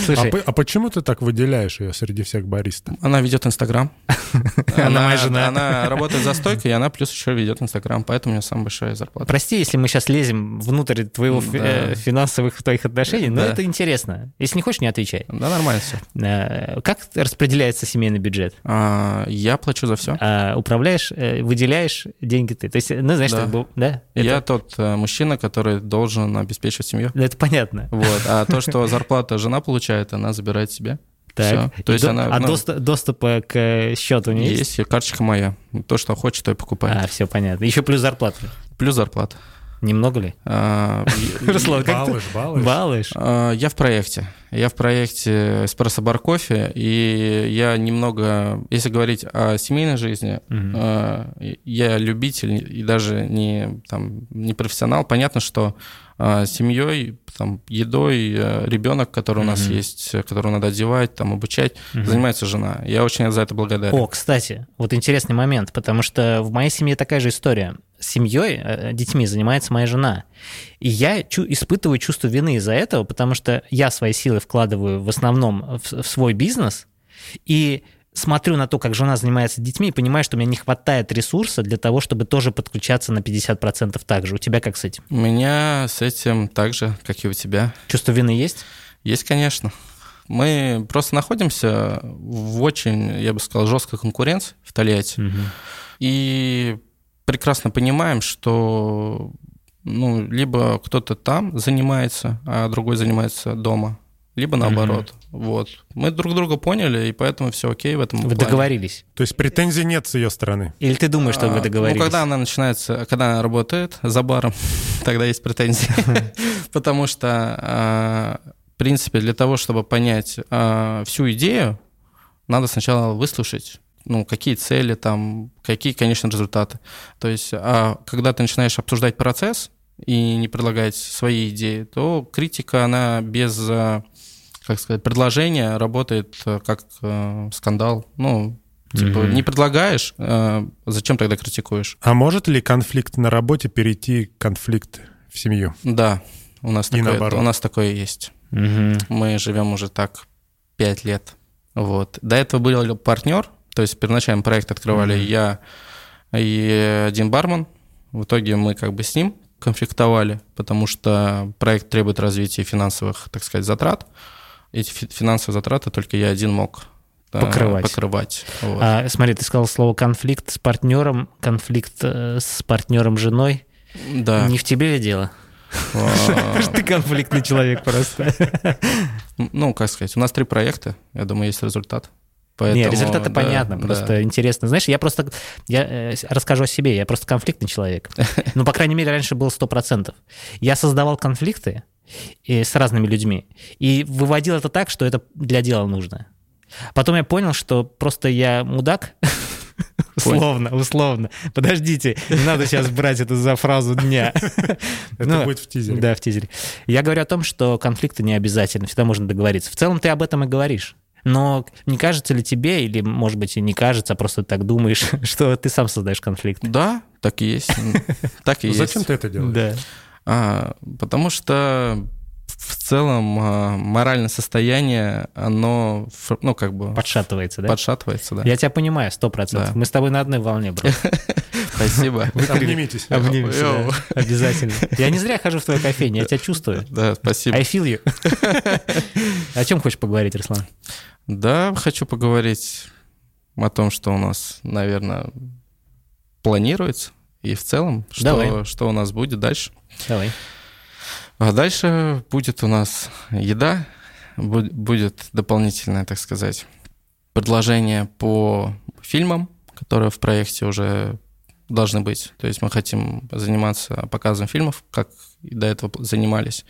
А, Слушай, по- а почему ты так выделяешь ее среди всех баристов? Она ведет Инстаграм. Она моя жена. Она работает за стойкой, и она плюс еще ведет Инстаграм, поэтому у нее самая большая зарплата. прости, если мы сейчас лезем внутрь твоего э, финансовых твоих отношений, но это интересно. Если не хочешь, не отвечай. Да, нормально все. Э, Как распределяется семейный бюджет? Я плачу за все. А управляешь, э, выделяешь деньги ты? То есть, ну, знаешь, Да. был- да? Это- Я тот э, мужчина, который должен обеспечивать семью. Это понятно. Вот. А то, что зарплата жена получает, она забирает себе. Так. Всё. То И есть до- она, а ну, доста- доступа к э, счету у нее есть? есть, карточка моя. То, что хочет, то и покупает. А, все понятно. Еще плюс зарплата. Плюс зарплата. Немного ли? А, Руслан, как ты? Балуешь. А, Я в проекте. Я в проекте «Эспрессо Бар Кофе», и я немного, если говорить о семейной жизни, а, я любитель и даже не, там, не профессионал. Понятно, что семьей, там, едой, а, ребенок, который у нас есть, которого надо одевать, там, обучать, занимается жена. Я очень за это благодарен. О, кстати, вот интересный момент, потому что в моей семье такая же история. Семьей, э, детьми занимается моя жена. И я чу- испытываю чувство вины из-за этого, потому что я свои силы вкладываю в основном в, в свой бизнес, и смотрю на то, как жена занимается детьми, и понимаю, что у меня не хватает ресурса для того, чтобы тоже подключаться на 50% так же. У тебя как с этим? У меня с этим так же, как и у тебя. Чувство вины есть? Есть, конечно. Мы просто находимся в очень, я бы сказал, жесткой конкуренции в Тольятти. И прекрасно понимаем, что ну, либо кто-то там занимается, а другой занимается дома, либо наоборот. Вот. Мы друг друга поняли, и поэтому все окей в этом Вы плане. договорились? То есть претензий нет с ее стороны? Или ты думаешь, что А, вы договорились? Ну, когда она начинается, когда она работает за баром, тогда есть претензии. Потому что, а, в принципе, для того, чтобы понять а, всю идею, надо сначала выслушать, ну, какие цели там, какие, конечно, результаты. То есть, а когда ты начинаешь обсуждать процесс и не предлагать свои идеи, то критика, она без, а, как сказать, предложения работает а, как а, скандал. Ну, типа, Мгм. не предлагаешь, а, зачем тогда критикуешь? А может ли конфликт на работе перейти конфликт в семью? Да, у нас, И такое, наоборот. у нас такое есть. Мгм. Мы живем уже так пять лет. Вот. До этого был партнер, то есть первоначально проект открывали Мгм. я и один бармен. В итоге мы как бы с ним конфликтовали, потому что проект требует развития финансовых, так сказать, затрат. Эти фи- финансовые затраты только я один мог да, Покрывать. покрывать. Вот. А, смотри, ты сказал слово конфликт с партнером, конфликт э, с партнером женой. да. Не в тебе ли дело? А, Ты конфликтный человек просто. Ну, как сказать, у нас три проекта, я думаю, есть результат. Не, Поэтому, результаты да, понятно, да. просто интересно. Знаешь, я просто, я э, расскажу о себе, я просто конфликтный человек. Ну, по крайней мере, раньше был 100%. Я создавал конфликты и с разными людьми и выводил это так, что это для дела нужно. Потом я понял, что просто я мудак, условно, условно. Подождите, не надо сейчас брать это за фразу дня. Это Ну, будет в тизере. Да, в тизере. Я говорю о том, что конфликты не обязательно, всегда можно договориться. В целом ты об этом и говоришь. Но не кажется ли тебе, или, может быть, и не кажется, а просто так думаешь, что ты сам создаешь конфликт? Да, так и есть. Так и есть. Зачем ты это делаешь? Да. А, потому что в целом а, моральное состояние, оно, ну, как бы Подшатывается, да? подшатывается, да. Я тебя понимаю, сто процентов. Да. Мы с тобой на одной волне, бро. Спасибо. Обнимитесь. Обнимемся, да. Обязательно. Я не зря хожу в твою кофейню, я тебя чувствую. Да, спасибо. I feel you. О чем хочешь поговорить, Руслан? Да, хочу поговорить о том, что у нас, наверное, планируется, и в целом, что, Давай. что у нас будет дальше. Давай. А дальше будет у нас еда, бу- будет дополнительное, так сказать, предложение по фильмам, которые в проекте уже должны быть. То есть мы хотим заниматься показом фильмов, как и до этого занимались.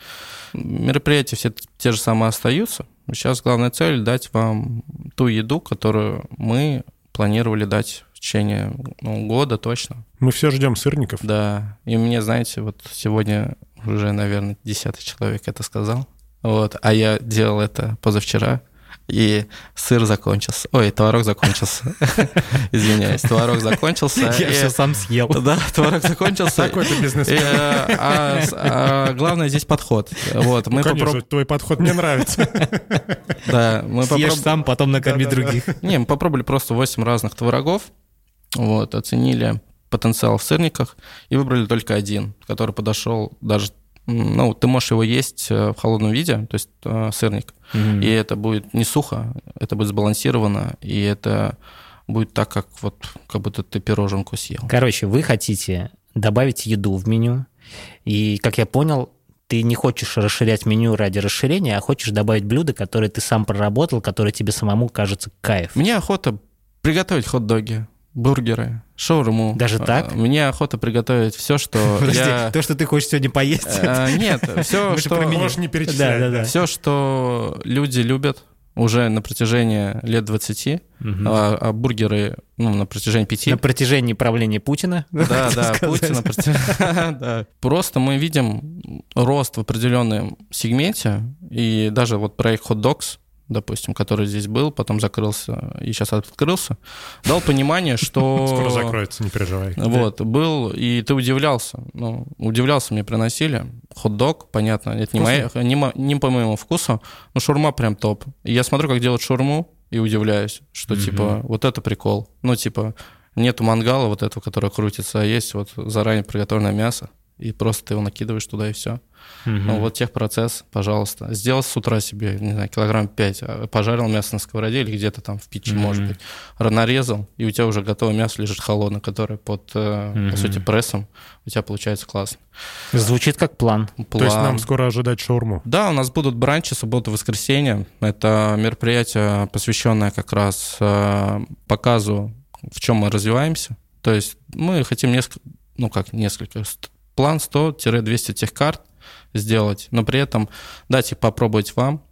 Мероприятия все те же самые остаются. Сейчас главная цель дать вам ту еду, которую мы планировали дать в течение ну, года точно. Мы все ждем сырников. Да. И мне, знаете, вот сегодня уже, наверное, десятый человек это сказал. Вот. А я делал это позавчера, и сыр закончился. Ой, творог закончился. Извиняюсь, творог закончился. Я и- все сам съел. Да, творог закончился. Такой ты И, бизнесмен. э, а а главное здесь подход. Вот, мы Ну, конечно, твой подход мне нравится. Да, мы Съешь попроб- сам, потом накорми других. Не, мы попробовали просто 8 разных творогов, вот, оценили потенциал в сырниках и выбрали только один, который подошел даже, ну, ты можешь его есть э, в холодном виде, то есть э, сырник, и это будет не сухо, это будет сбалансировано, и это будет так, как вот, как будто ты пироженку съел. Короче, вы хотите добавить еду в меню, и, как я понял, ты не хочешь расширять меню ради расширения, а хочешь добавить блюда, которые ты сам проработал, которые тебе самому кажется кайф. Мне охота приготовить хот-доги, бургеры, шаурму. Даже Э, так? Мне охота приготовить все, что Подожди, я... то, что ты хочешь сегодня поесть. Э, Нет, все, что... Можешь не перечислять. да, да. Все, что люди любят уже на протяжении лет 20, а, а бургеры ну, на протяжении 5. На протяжении правления Путина. Да, да, сказать. Путин на протяжении- Да. Просто мы видим рост в определенном сегменте, и даже вот проект Hot Dogs, допустим, который здесь был, потом закрылся и сейчас открылся, дал понимание, что... Скоро закроется, не переживай. Вот, был, и ты удивлялся. Ну, удивлялся, мне приносили. Хот-дог, понятно, это не, моя, не, не по моему вкусу, но шурма прям топ. И я смотрю, как делают шурму, и удивляюсь, что, типа, вот это прикол. Ну, типа, нету мангала вот этого, который крутится, а есть вот заранее приготовленное мясо, и просто ты его накидываешь туда, и все. Ну, вот техпроцесс, пожалуйста. Сделал с утра себе, не знаю, килограмм 5, пожарил мясо на сковороде или где-то там в печи, может быть, нарезал, и у тебя уже готовое мясо лежит холодное, которое под, э, по сути, прессом. У тебя получается классно. Звучит как план. То есть План. нам скоро ожидать шаурму. Да, у нас будут бранчи суббота, воскресенье. Это мероприятие, посвященное как раз э, показу, в чем мы развиваемся. То есть мы хотим несколько, ну как несколько, план 100-200 техкарт сделать, но при этом дать их попробовать вам,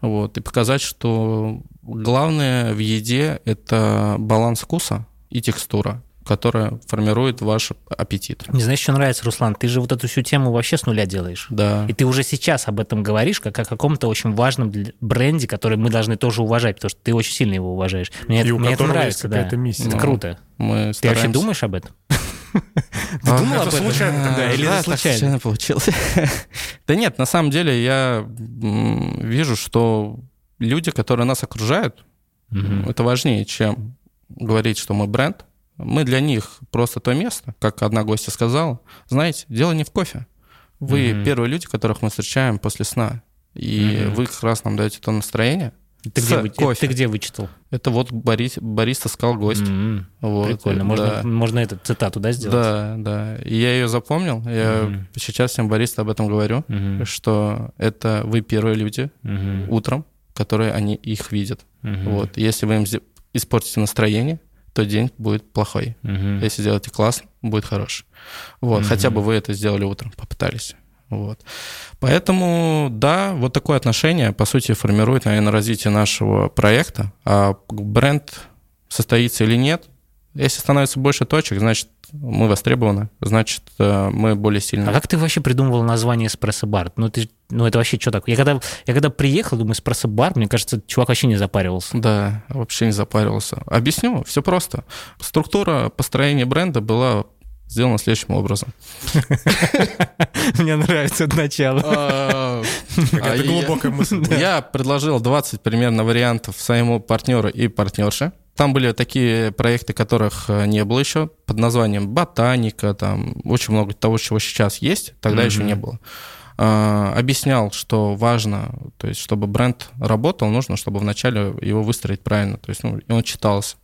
вот, и показать, что главное в еде – это баланс вкуса и текстура, которая формирует ваш аппетит. Не знаешь, что нравится, Руслан? Ты же вот эту всю тему вообще с нуля делаешь. Да. И ты уже сейчас об этом говоришь, как о каком-то очень важном бренде, который мы должны тоже уважать, потому что ты очень сильно его уважаешь. Мне, И это- у мне это нравится, есть да. миссия. Это круто. Мы Ты вообще думаешь об этом? А, думал это об этом? случайно тогда, или да, это случайно? случайно получилось. Да нет, на самом деле я вижу, что люди, которые нас окружают, это важнее, чем говорить, что мы бренд. Мы для них просто то место, как одна гостья сказала. Знаете, дело не в кофе. Вы первые люди, которых мы встречаем после сна. И вы как раз нам даете то настроение. Ты где, вы- кофе. ты где вычитал? Это вот Борис, Бориста сказал гость. М, Вот, Прикольно. Можно, да. можно эту цитату, да, сделать? Да, да. И я ее запомнил. Я Мгм. сейчас всем Бориста об этом говорю, Мгм. что это вы первые люди Мгм. утром, которые они их видят. Мгм. Вот. Если вы им испортите настроение, то день будет плохой. Мгм. Если сделаете классно, будет хороший. Вот. Мгм. Хотя бы вы это сделали утром, попытались. Вот. Поэтому, да, вот такое отношение, по сути, формирует, наверное, развитие нашего проекта. А бренд состоится или нет, если становится больше точек, значит, мы востребованы, значит, э, мы более сильны. А как ты вообще придумывал название эспрессо-бар? Ну, ты, ну это вообще что такое? Я когда, я когда приехал, думаю, эспрессо-бар, мне кажется, чувак вообще не запаривался. Да, вообще не запаривался. Объясню, все просто. Структура построения бренда была сделана следующим образом. Мне нравится это начало. А, Какая-то я- глубокая мысль. Я предложил 20 примерно вариантов своему партнеру и партнерше. Там были такие проекты, которых э, не было еще, под названием «Ботаника», там очень много того, чего сейчас есть, тогда еще не было. Э, объяснял, что важно, то есть, чтобы бренд работал, нужно, чтобы вначале его выстроить правильно, то есть, ну, он читался.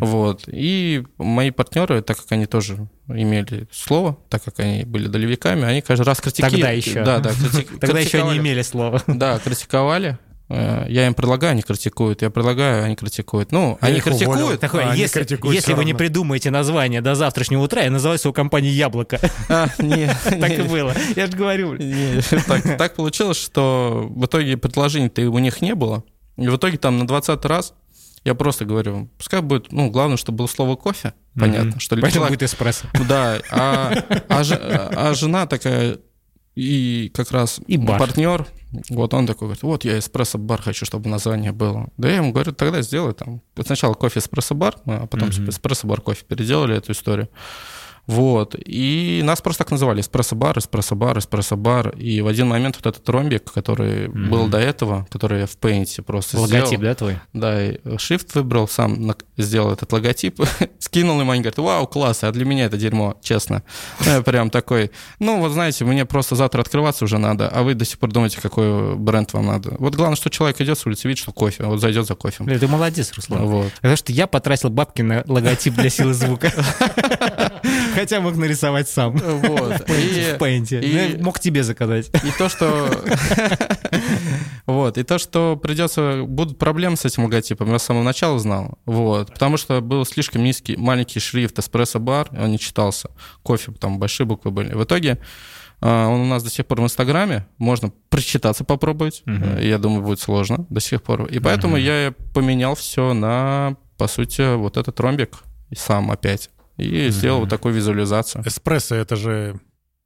Вот. И мои партнеры, так как они тоже имели слово, так как они были долевиками, они каждый раз критики... Тогда еще. Да, да, критик- Тогда еще не критиковали. имели слова. Да, критиковали. Э, Я им предлагаю, они критикуют. Я предлагаю, они критикуют. Ну, они их уволил. критикуют. Такое, А, они если, критикуют если вы не равно. придумаете название до завтрашнего утра, я называю свою компанию «Яблоко». А, не, Так и не, было. Я же говорю. не. Так, так получилось, что в итоге предложений-то у них не было. И в итоге там на 20 раз я просто говорю, пускай будет, ну, главное, чтобы было слово кофе, понятно, что Поэтому человек- будет эспрессо. Да, а, а а жена такая, и как раз И бар. партнер, вот он такой говорит, вот я эспрессо-бар хочу, чтобы название было. Да я ему говорю, тогда сделай там. Сначала кофе эспрессо-бар, а потом эспрессо-бар кофе. Переделали эту историю. Вот. И нас просто так называли. Эспрессо-бар, эспрессо-бар, эспрессо-бар. И в один момент вот этот ромбик, который был до этого, который я в Paint просто Логотип, сделал, да, твой? да, и shift выбрал, сам сделал этот логотип, скинул им, они говорят, вау, класс, а для меня это дерьмо, честно. Ну, Я прям такой, ну, вот знаете, мне просто завтра открываться уже надо, а вы до сих пор думаете, какой бренд вам надо. Вот главное, что человек идет с улицы, видит, что кофе, вот зайдет за кофе. Ты молодец, Руслан. Вот. Потому что я потратил бабки на логотип для силы звука. Хотя мог нарисовать сам. Вот. И- В пейнте. и- Ну, я Мог тебе заказать. И то, что... Вот, и то, что придется... Будут проблемы с этим логотипом, я с самого начала знал. Вот, потому что был слишком низкий, маленький шрифт эспрессо-бар, он не читался. Кофе, там большие буквы были. В итоге а, он у нас до сих пор в Инстаграме, можно прочитаться, попробовать. Э, Я думаю, будет сложно до сих пор. И поэтому я поменял все на, по сути, вот этот ромбик сам опять. И сделал вот такую визуализацию. Эспрессо, это же...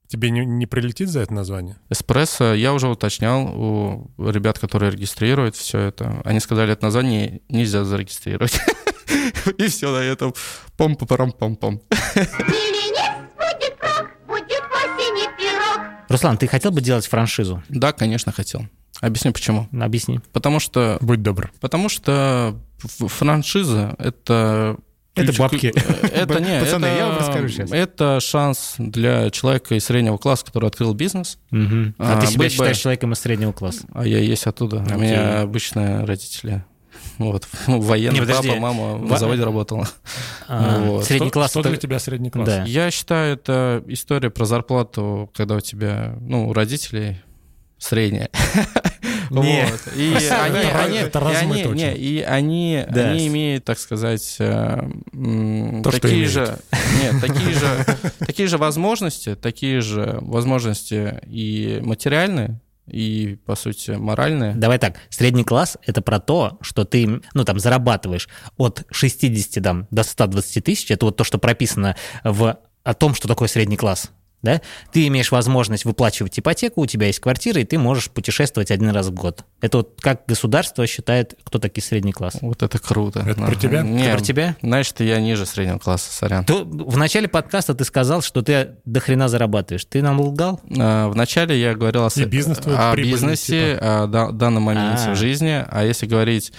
Тебе не, не прилетит за это название? Эспрессо, я уже уточнял у ребят, которые регистрируют все это. Они сказали, это название нельзя зарегистрировать. И все на этом. пом парам пом пом Или нет, будет как, будет в осенний пирог. Руслан, ты хотел бы делать франшизу? Да, конечно, хотел. Объясню почему. Объясни. Потому что, Будь добр. потому что франшиза это Это бабки. ключ- Это не, Пацаны, это, я вам расскажу щас. Это шанс для человека из среднего класса, который открыл бизнес. Мгм. А А, ты себя быть бы- считаешь человеком из среднего класса? А я есть оттуда. У Окей. меня обычные родители. Вот, военный Не, подожди. папа, мама на заводе работала. А, Вот. Средний Что- класс Что это- для тебя средний класс? Да. Я считаю, это история про зарплату, когда у тебя, ну, у родителей средняя. Не. Вот. И они, они- это они- не, и они, Да. они имеют, так сказать, э, То, такие же, нет, такие же, такие же возможности, такие же возможности и материальные, и, по сути, моральные. Давай так, средний класс — это про то, что ты, ну, там, зарабатываешь от 60 там, до 120 тысяч, это вот то, что прописано в, о том, что такое средний класс, да? Ты имеешь возможность выплачивать ипотеку, у тебя есть квартира, и ты можешь путешествовать один раз в год. Это вот как государство считает, кто такие средний класс. Вот это круто. Это про тебя? Не, Это про тебя? Что я ниже среднего класса, сорян. То, в начале подкаста ты сказал, что ты до хрена зарабатываешь. Ты нам лгал? А, Вначале я говорил о, И бизнес о бизнесе, о да- данном моменте А. в жизни. А если говорить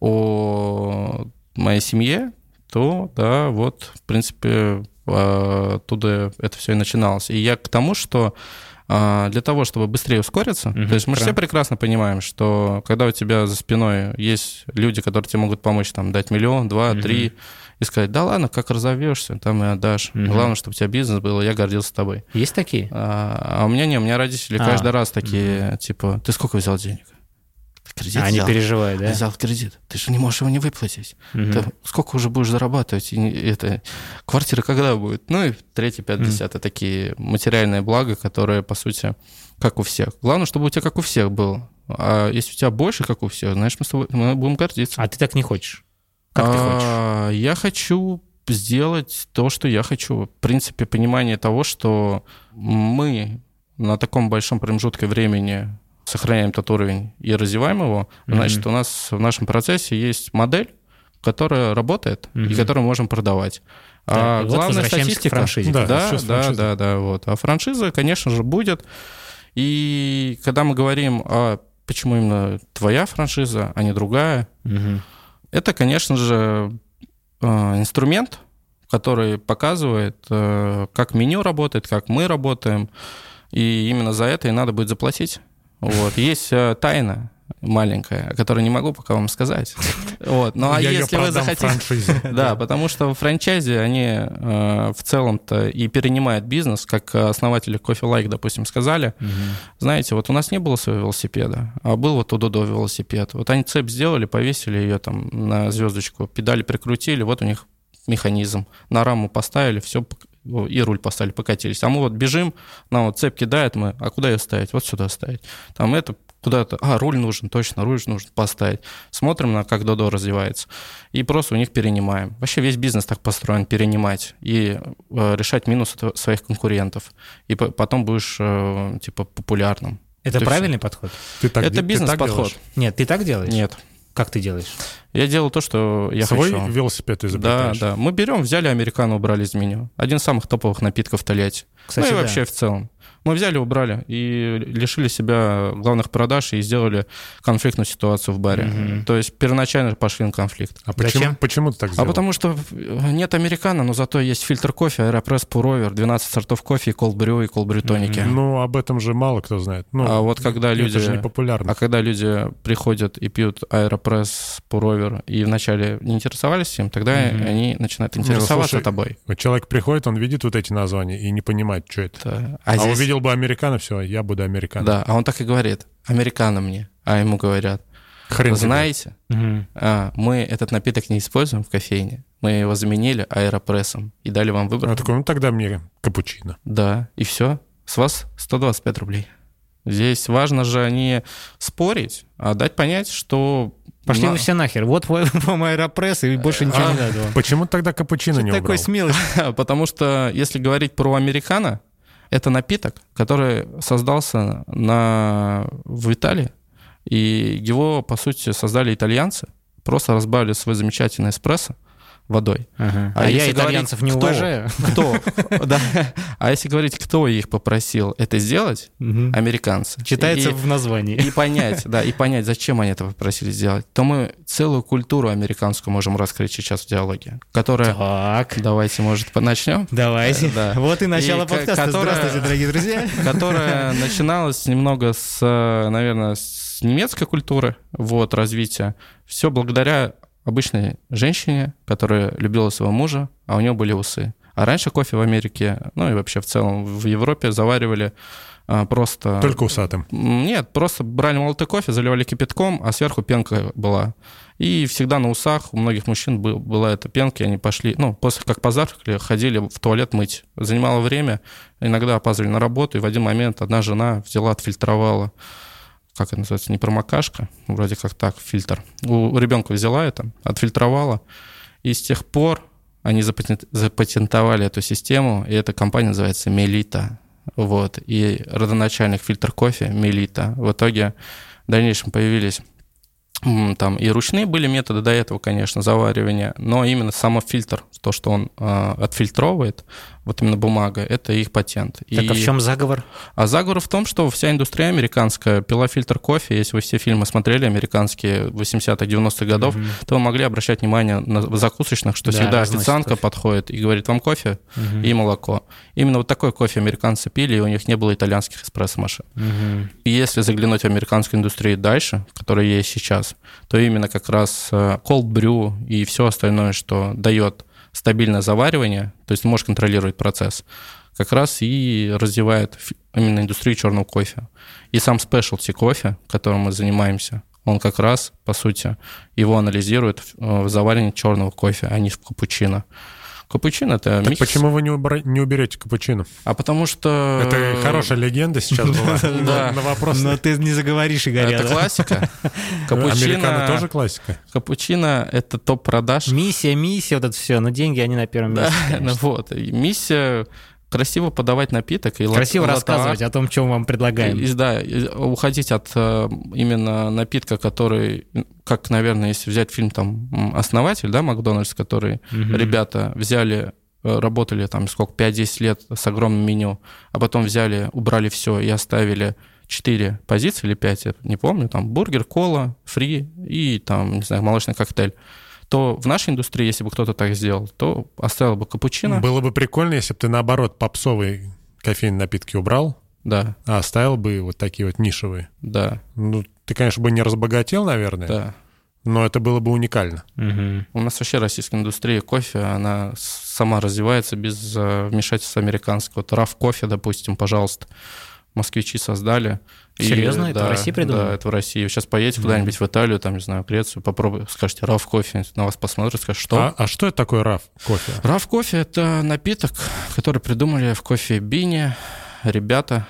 о моей семье, то да, вот, в принципе, а, оттуда это все и начиналось. И я к тому, что а, для того, чтобы быстрее ускориться, Мгм, то есть мы же все прекрасно понимаем, что когда у тебя за спиной есть люди, которые тебе могут помочь там дать миллион, два, Мгм. три, и сказать, да ладно, как разовьешься, там и отдашь. Мгм. Главное, чтобы у тебя бизнес был, я гордился тобой. Есть такие? А, а у меня не, у меня родители А. каждый раз такие, типа, ты сколько взял денег? Кредит А, они взял. переживают, да? Взял кредит. Ты же не можешь его не выплатить. Мгм. Ты сколько уже будешь зарабатывать? И это, квартира когда будет? Ну и третий, пятый, Мгм. десятый. Такие материальные блага, которые, по сути, как у всех. Главное, чтобы у тебя как у всех было. А если у тебя больше, как у всех, знаешь, мы с тобой мы будем гордиться. А ты так не хочешь? Как ты хочешь? А, Я хочу сделать то, что я хочу. В принципе, понимание того, что мы на таком большом промежутке времени сохраняем тот уровень и развиваем его, Мгм. значит, у нас в нашем процессе есть модель, которая работает и Мгм. которую мы можем продавать. Да, а и вот главная возвращаемся к статистика... франшизе. Да, Да, да, франшиза. да, да, вот. А франшиза, конечно же, будет. И когда мы говорим, а почему именно твоя франшиза, а не другая, Мгм. это, конечно же, э, инструмент, который показывает, э, как меню работает, как мы работаем. И именно за это и надо будет заплатить. Вот. Есть э, тайна маленькая, о которой не могу пока вам сказать. Вот. Ну а Я если вы захотите... франшизе. Да, потому что в франчайзе они э, в целом-то и перенимают бизнес, как основатели Coffee Like, допустим, сказали. Знаете, вот у нас не было своего велосипеда, а был вот у Додо велосипед. Вот они цепь сделали, повесили ее там на звездочку, педали прикрутили, вот у них механизм. На раму поставили, все, и руль поставили, покатились. А мы вот бежим, нам вот цепь кидает, мы, а куда ее ставить? Вот сюда ставить. Там это куда-то, а, руль нужен, точно, руль нужно поставить. Смотрим на, как Додо развивается, и просто у них перенимаем. Вообще весь бизнес так построен, перенимать и э, решать минусы своих конкурентов. И по- потом будешь, э, типа, популярным. Это То есть- правильный подход? Ты так, Это ты так бизнес-подход. Нет, ты так делаешь? Нет. Как ты делаешь? Я делал то, что я Свой хочу. велосипед Да, изобретаешь? да. Мы берем, взяли американо, убрали из меню. Один из самых топовых напитков в Тольятти. Кстати, ну и да. вообще в целом. Мы взяли, убрали и лишили себя главных продаж и сделали конфликтную ситуацию в баре. То есть первоначально пошли на конфликт. А почему, Зачем? почему ты так А сделал? потому что нет американо, но зато есть фильтр кофе, аэропресс, пуровер, 12 сортов кофе, колбрю, и колбрю тоники. Ну, об этом же мало кто знает. Ну, А вот когда люди- Это же не популярно. А когда люди приходят и пьют аэропресс, пуровер, и вначале не интересовались им, тогда они начинают интересоваться Ну, слушай, тобой. Вот человек приходит, он видит вот эти названия и не понимает, что это. Да. А, здесь- увидел бы американо, все, я буду американо. Да, а он так и говорит, американо мне. А ему говорят, Хрен вы тебе. знаете, а, мы этот напиток не используем в кофейне, мы его заменили аэропрессом и дали вам выбор. Он такой, ну тогда мне капучино. Да, и все. С вас 125 рублей. Здесь важно же не спорить, а дать понять, что... Пошли на- вы все нахер. Вот вам аэропресс, и больше ничего А не надо. Почему тогда капучино не Такой убрал? смелый. Потому что если говорить про американо, это напиток, который создался на... в Италии, и его, по сути, создали итальянцы, просто разбавили свой замечательный эспрессо водой. А, А я итальянцев не говорить, кто? уважаю. Кто? Да. А если говорить, кто их попросил это сделать, Мгм. американцы. Читается И- в названии. и понять, да, и понять, зачем они это попросили сделать, то мы целую культуру американскую можем раскрыть сейчас в диалоге, которая... Так, Давайте, может, начнем? давайте. Да. Вот и начало И подкаста. которая- Здравствуйте, дорогие друзья. Которая начиналась немного с, наверное, с немецкой культуры, вот, развития. Все благодаря обычной женщине, которая любила своего мужа, а у нее были усы. А раньше кофе в Америке, ну и вообще в целом в Европе заваривали а, просто... Только усатым. Нет, просто брали молотый кофе, заливали кипятком, а сверху пенка была. И всегда на усах у многих мужчин был- была эта пенка, и они пошли, ну, после как позавтракали, ходили в туалет мыть. Занимало время, иногда опаздывали на работу, и в один момент одна жена взяла, отфильтровала, как это называется, не промокашка, вроде как так, фильтр. У, ребенка взяла это, отфильтровала, и с тех пор они запатент- запатентовали эту систему, и эта компания называется Мелита. Вот. И родоначальник фильтр кофе Мелита. В итоге в дальнейшем появились там и ручные были методы до этого, конечно, заваривания, но именно само фильтр, то, что он э, отфильтровывает, вот именно бумага, это их патент. Так а в И- чем заговор? а заговор в том, что вся индустрия американская пила фильтр кофе. Если вы все фильмы смотрели, американские 80-х, 90-х годов, то вы могли обращать внимание на закусочных, что Да, всегда официантка кофе. подходит и говорит, вам кофе и молоко. Именно вот такой кофе американцы пили, и у них не было итальянских эспрессо-машин. И если заглянуть в американскую индустрию дальше, которая есть сейчас, то именно как раз э, cold brew и все остальное, что дает стабильное заваривание, то есть можешь контролировать процесс, как раз и развивает именно индустрию черного кофе. И сам specialty кофе, которым мы занимаемся, он как раз, по сути, его анализирует э, в заваривании черного кофе, а не в капучино. Капучино это Так микс. почему вы не, убра- не уберете капучино? А потому что... Это хорошая легенда сейчас была. Да. На вопрос. Но ты не заговоришь, Игоря. Это классика. Американо тоже классика. капучино — это топ-продаж. Миссия, миссия, вот это все. Но деньги, они на первом месте. Ну вот. Миссия красиво подавать напиток. И лат- Красиво латте рассказывать арт. о том, чем вам предлагаем. И- да, и уходить от э, именно напитка, который, как, наверное, если взять фильм там «Основатель», да, Макдональдс, который ребята взяли, э, работали там сколько, 5-10 лет с огромным меню, а потом взяли, убрали все и оставили 4 позиции или 5, я не помню, там бургер, кола, фри и там, не знаю, молочный коктейль то в нашей индустрии, если бы кто-то так сделал, то оставил бы капучино. Было бы прикольно, если бы ты наоборот попсовые кофейные напитки убрал Да, А оставил бы вот такие вот нишевые. да, Ну, ты, конечно, бы не разбогател, наверное, да. но это было бы уникально. Мгм. У нас вообще российская индустрия кофе, она сама развивается без э, вмешательства американского. Вот RAF кофе, допустим, пожалуйста, москвичи создали. И, Серьезно? Это в да, России придумали? Да, это в России. Сейчас поедете куда-нибудь в Италию, там, не знаю, Грецию, попробуй, скажете RAF кофе, на вас посмотрят, скажут, что? А, а что это такое раф кофе? RAF кофе – это напиток, который придумали в кофе Бине ребята,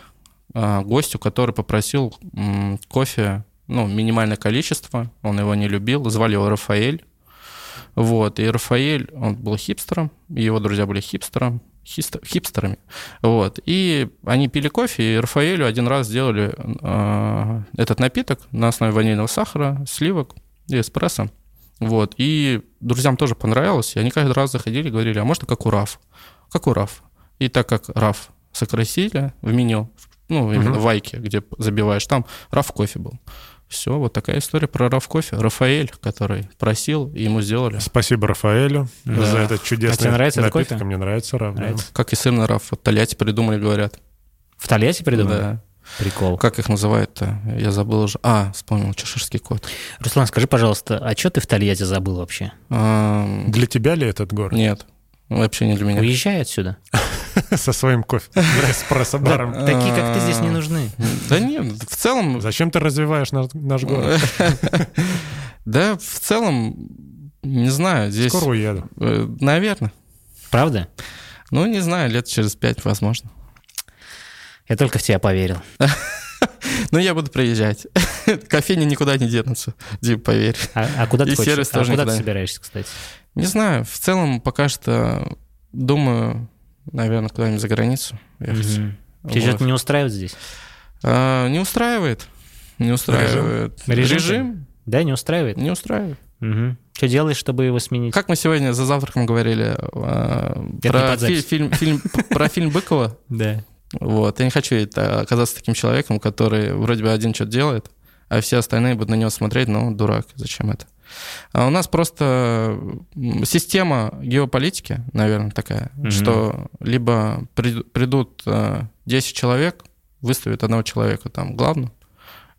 а, гостю, который попросил кофе, ну, минимальное количество, он его не любил, звали его Рафаэль. Вот, и Рафаэль, он был хипстером, и его друзья были хипстером, хипстерами. Вот, и они пили кофе, и Рафаэлю один раз сделали а, этот напиток на основе ванильного сахара, сливок и эспрессо. Вот, и друзьям тоже понравилось, и они каждый раз заходили и говорили, а можно как у Раф? Как у Раф? И так как Раф сокрасили в меню, ну, именно Мгм. в Вайке, где забиваешь, там Раф кофе был. Все, вот такая история про Раф кофе. Рафаэль, который просил, и ему сделали. Спасибо Рафаэлю Да. за этот А чудесный тебе нравится напиток. кофе? Мне нравится раф. да. Нравится? Как и сырный Раф. Вот Тольятти придумали, говорят. В Тольятти придумали? Да. Прикол. Как их называют-то? Я забыл уже. А, вспомнил, чеширский кот. Руслан, скажи, пожалуйста, а что ты в Тольятти забыл вообще? А, Для тебя ли этот город? Нет, вообще не для меня. Уезжай отсюда. Со своим кофе. Эспрессо-баром. Такие, как ты, здесь не нужны. Да нет, в целом... Зачем ты развиваешь наш, наш город? Да, в целом, не знаю, здесь... Скоро уеду. Наверное. Правда? Ну, не знаю, лет через пять, возможно. Я только в тебя поверил. Ну, я буду приезжать. Кофейни никуда не денутся, Дим, поверь. А, а куда ты хочешь? А куда ты собираешься, кстати? Не знаю, в целом пока что думаю, наверное, куда-нибудь за границу ехать. Тебя что-то не устраивает здесь? А, не устраивает. Не устраивает. Режим? Режим? Да, не устраивает? Не устраивает. Что делаешь, чтобы его сменить? Как мы сегодня за завтраком говорили а, про, фи- фильм, фильм, про фильм Быкова. Да. Вот. Я не хочу это, оказаться таким человеком, который вроде бы один что-то делает, а все остальные будут на него смотреть, ну, дурак, зачем это? А у нас просто система геополитики, наверное, такая, Мгм. что либо при- придут э, 10 человек, выставят одного человека там главным,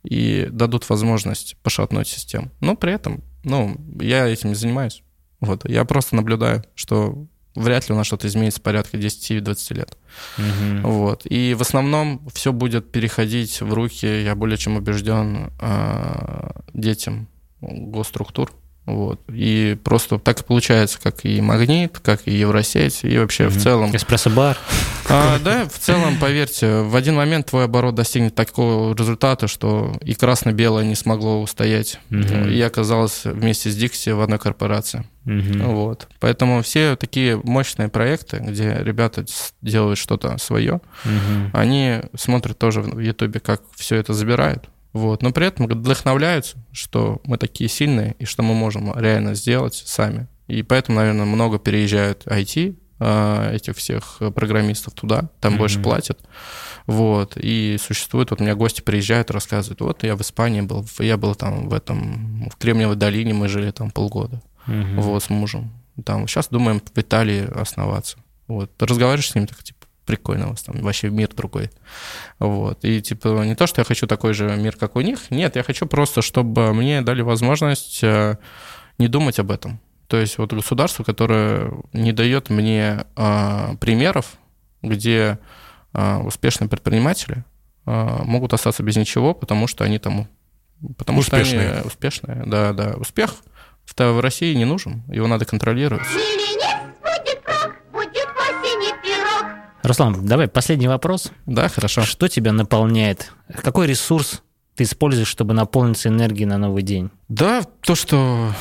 и дадут возможность пошатнуть систему. Но при этом, ну, я этим не занимаюсь. Вот. Я просто наблюдаю, что вряд ли у нас что-то изменится порядка 10-20 лет. Мгм. Вот. И в основном все будет переходить в руки, я более чем убежден, а, детям госструктур. Вот. И просто так и получается, как и Магнит, как и Евросеть, и вообще в Мгм. целом. Эспрессо-бар. А, да, в целом, поверьте, в один момент твой оборот достигнет такого результата, что и красно-белое не смогло устоять. Мгм. И оказалось вместе с Дикси в одной корпорации. Мгм. Вот. Поэтому все такие мощные проекты, где ребята делают что-то свое, Мгм. они смотрят тоже в Ютубе, как все это забирают. Вот. Но при этом вдохновляются, что мы такие сильные и что мы можем реально сделать сами. И поэтому, наверное, много переезжают IT, а, этих всех программистов туда, там Мгм. больше платят. Вот. И существует, вот у меня гости приезжают, рассказывают, вот я в Испании был, я был там в этом, в Кремниевой долине, мы жили там полгода Мгм. вот, с мужем. Там сейчас думаем в Италии основаться. Вот. Разговариваешь с ним, так, типа, прикольно у вас там, вообще мир другой. Вот. И, типа, не то, что я хочу такой же мир, как у них, нет, я хочу просто, чтобы мне дали возможность э, не думать об этом. То есть вот государство, которое не дает мне э, примеров, где э, успешные предприниматели э, могут остаться без ничего, потому что они там... Потому что Успешные. они успешные, да, да. Успех в России не нужен, его надо контролировать. Руслан, давай последний вопрос. Да, хорошо. Что тебя наполняет? Какой ресурс ты используешь, чтобы наполниться энергией на новый день? Да, то, что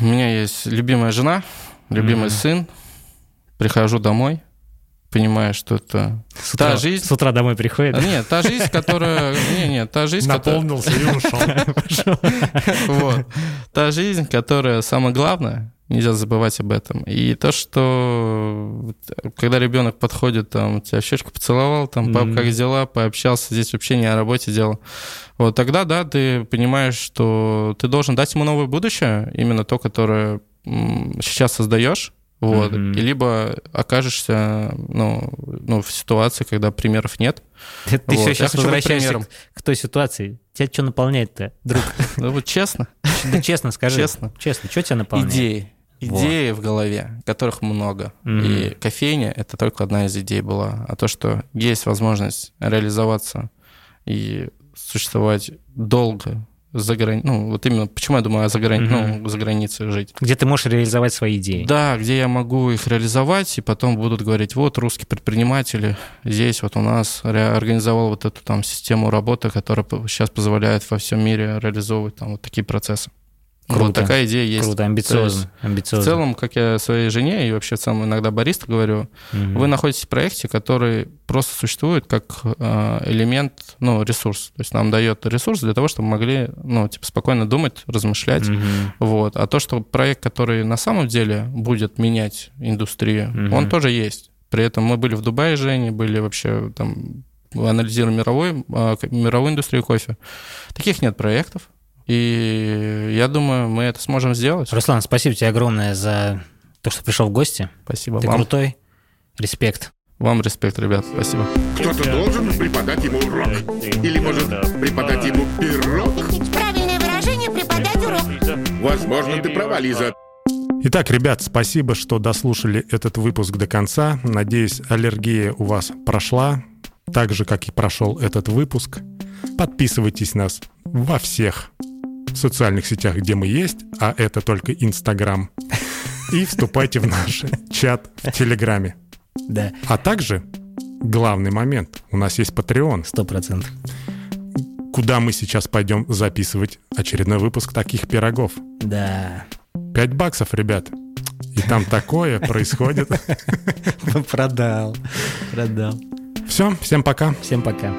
у меня есть любимая жена, любимый Мгм. сын, прихожу домой, понимаю, что это С утра, та жизнь... с утра домой приходит. А, Нет, та жизнь, которая... Не, нет, та жизнь, которая... Наполнился и ушел. Вот. Та жизнь, которая самое главное, нельзя забывать об этом. И то, что когда ребенок подходит, там, тебя в щечку поцеловал, там, пап, как дела, пообщался, здесь вообще не о работе дело. Вот тогда, да, ты понимаешь, что ты должен дать ему новое будущее, именно то, которое сейчас создаешь, Вот. Мгм. И либо окажешься ну, ну, в ситуации, когда примеров нет. Ты, ты Вот, все сейчас возвращаешься к, к той ситуации. Тебя что наполняет-то, друг? Ну, вот честно, Да честно скажи. Честно. Честно, что тебя наполняет? идеи. Идеи в голове, которых много. Мгм. И кофейня — это только одна из идей была. А то, что есть возможность реализоваться и существовать долго за грани... Ну, вот именно почему я думаю о заграни... Мгм. ну, за границей жить. Где ты можешь реализовать свои идеи. Да, где я могу их реализовать, и потом будут говорить, вот русские предприниматели здесь вот у нас организовал вот эту там систему работы, которая сейчас позволяет во всем мире реализовывать там вот такие процессы. Круто. Вот такая идея есть. Круто, То амбициозно. есть амбициозно. В целом, как я своей жене и вообще целом иногда бариста говорю, Мгм. вы находитесь в проекте, который просто существует как э, элемент, ну, ресурс. То есть нам дает ресурс для того, чтобы могли, ну, типа, спокойно думать, размышлять. Мгм. Вот. А то, что проект, который на самом деле будет менять индустрию, Мгм. он тоже есть. При этом мы были в Дубае, Жене, были вообще там, анализируем мировой, а, мировую индустрию кофе. Таких нет проектов. И я думаю, мы это сможем сделать. Руслан, спасибо тебе огромное за то, что пришел в гости. Спасибо Ты вам. крутой. Респект. Вам респект, ребят. Спасибо. Кто-то должен преподать ему урок. Или, может, преподать ему пирог? Правильное выражение преподать урок. Возможно, ты права, Лиза. Итак, ребят, спасибо, что дослушали этот выпуск до конца. Надеюсь, аллергия у вас прошла, так же, как и прошел этот выпуск. Подписывайтесь нас во всех социальных сетях, где мы есть, а это только Инстаграм. И вступайте в наш чат в Телеграме. Да, А также главный момент. У нас есть Patreon, сто процентов. куда мы сейчас пойдем записывать очередной выпуск таких пирогов. Да. 5 баксов, ребят. И там такое происходит. Продал. Продал. Все, всем пока. Всем пока.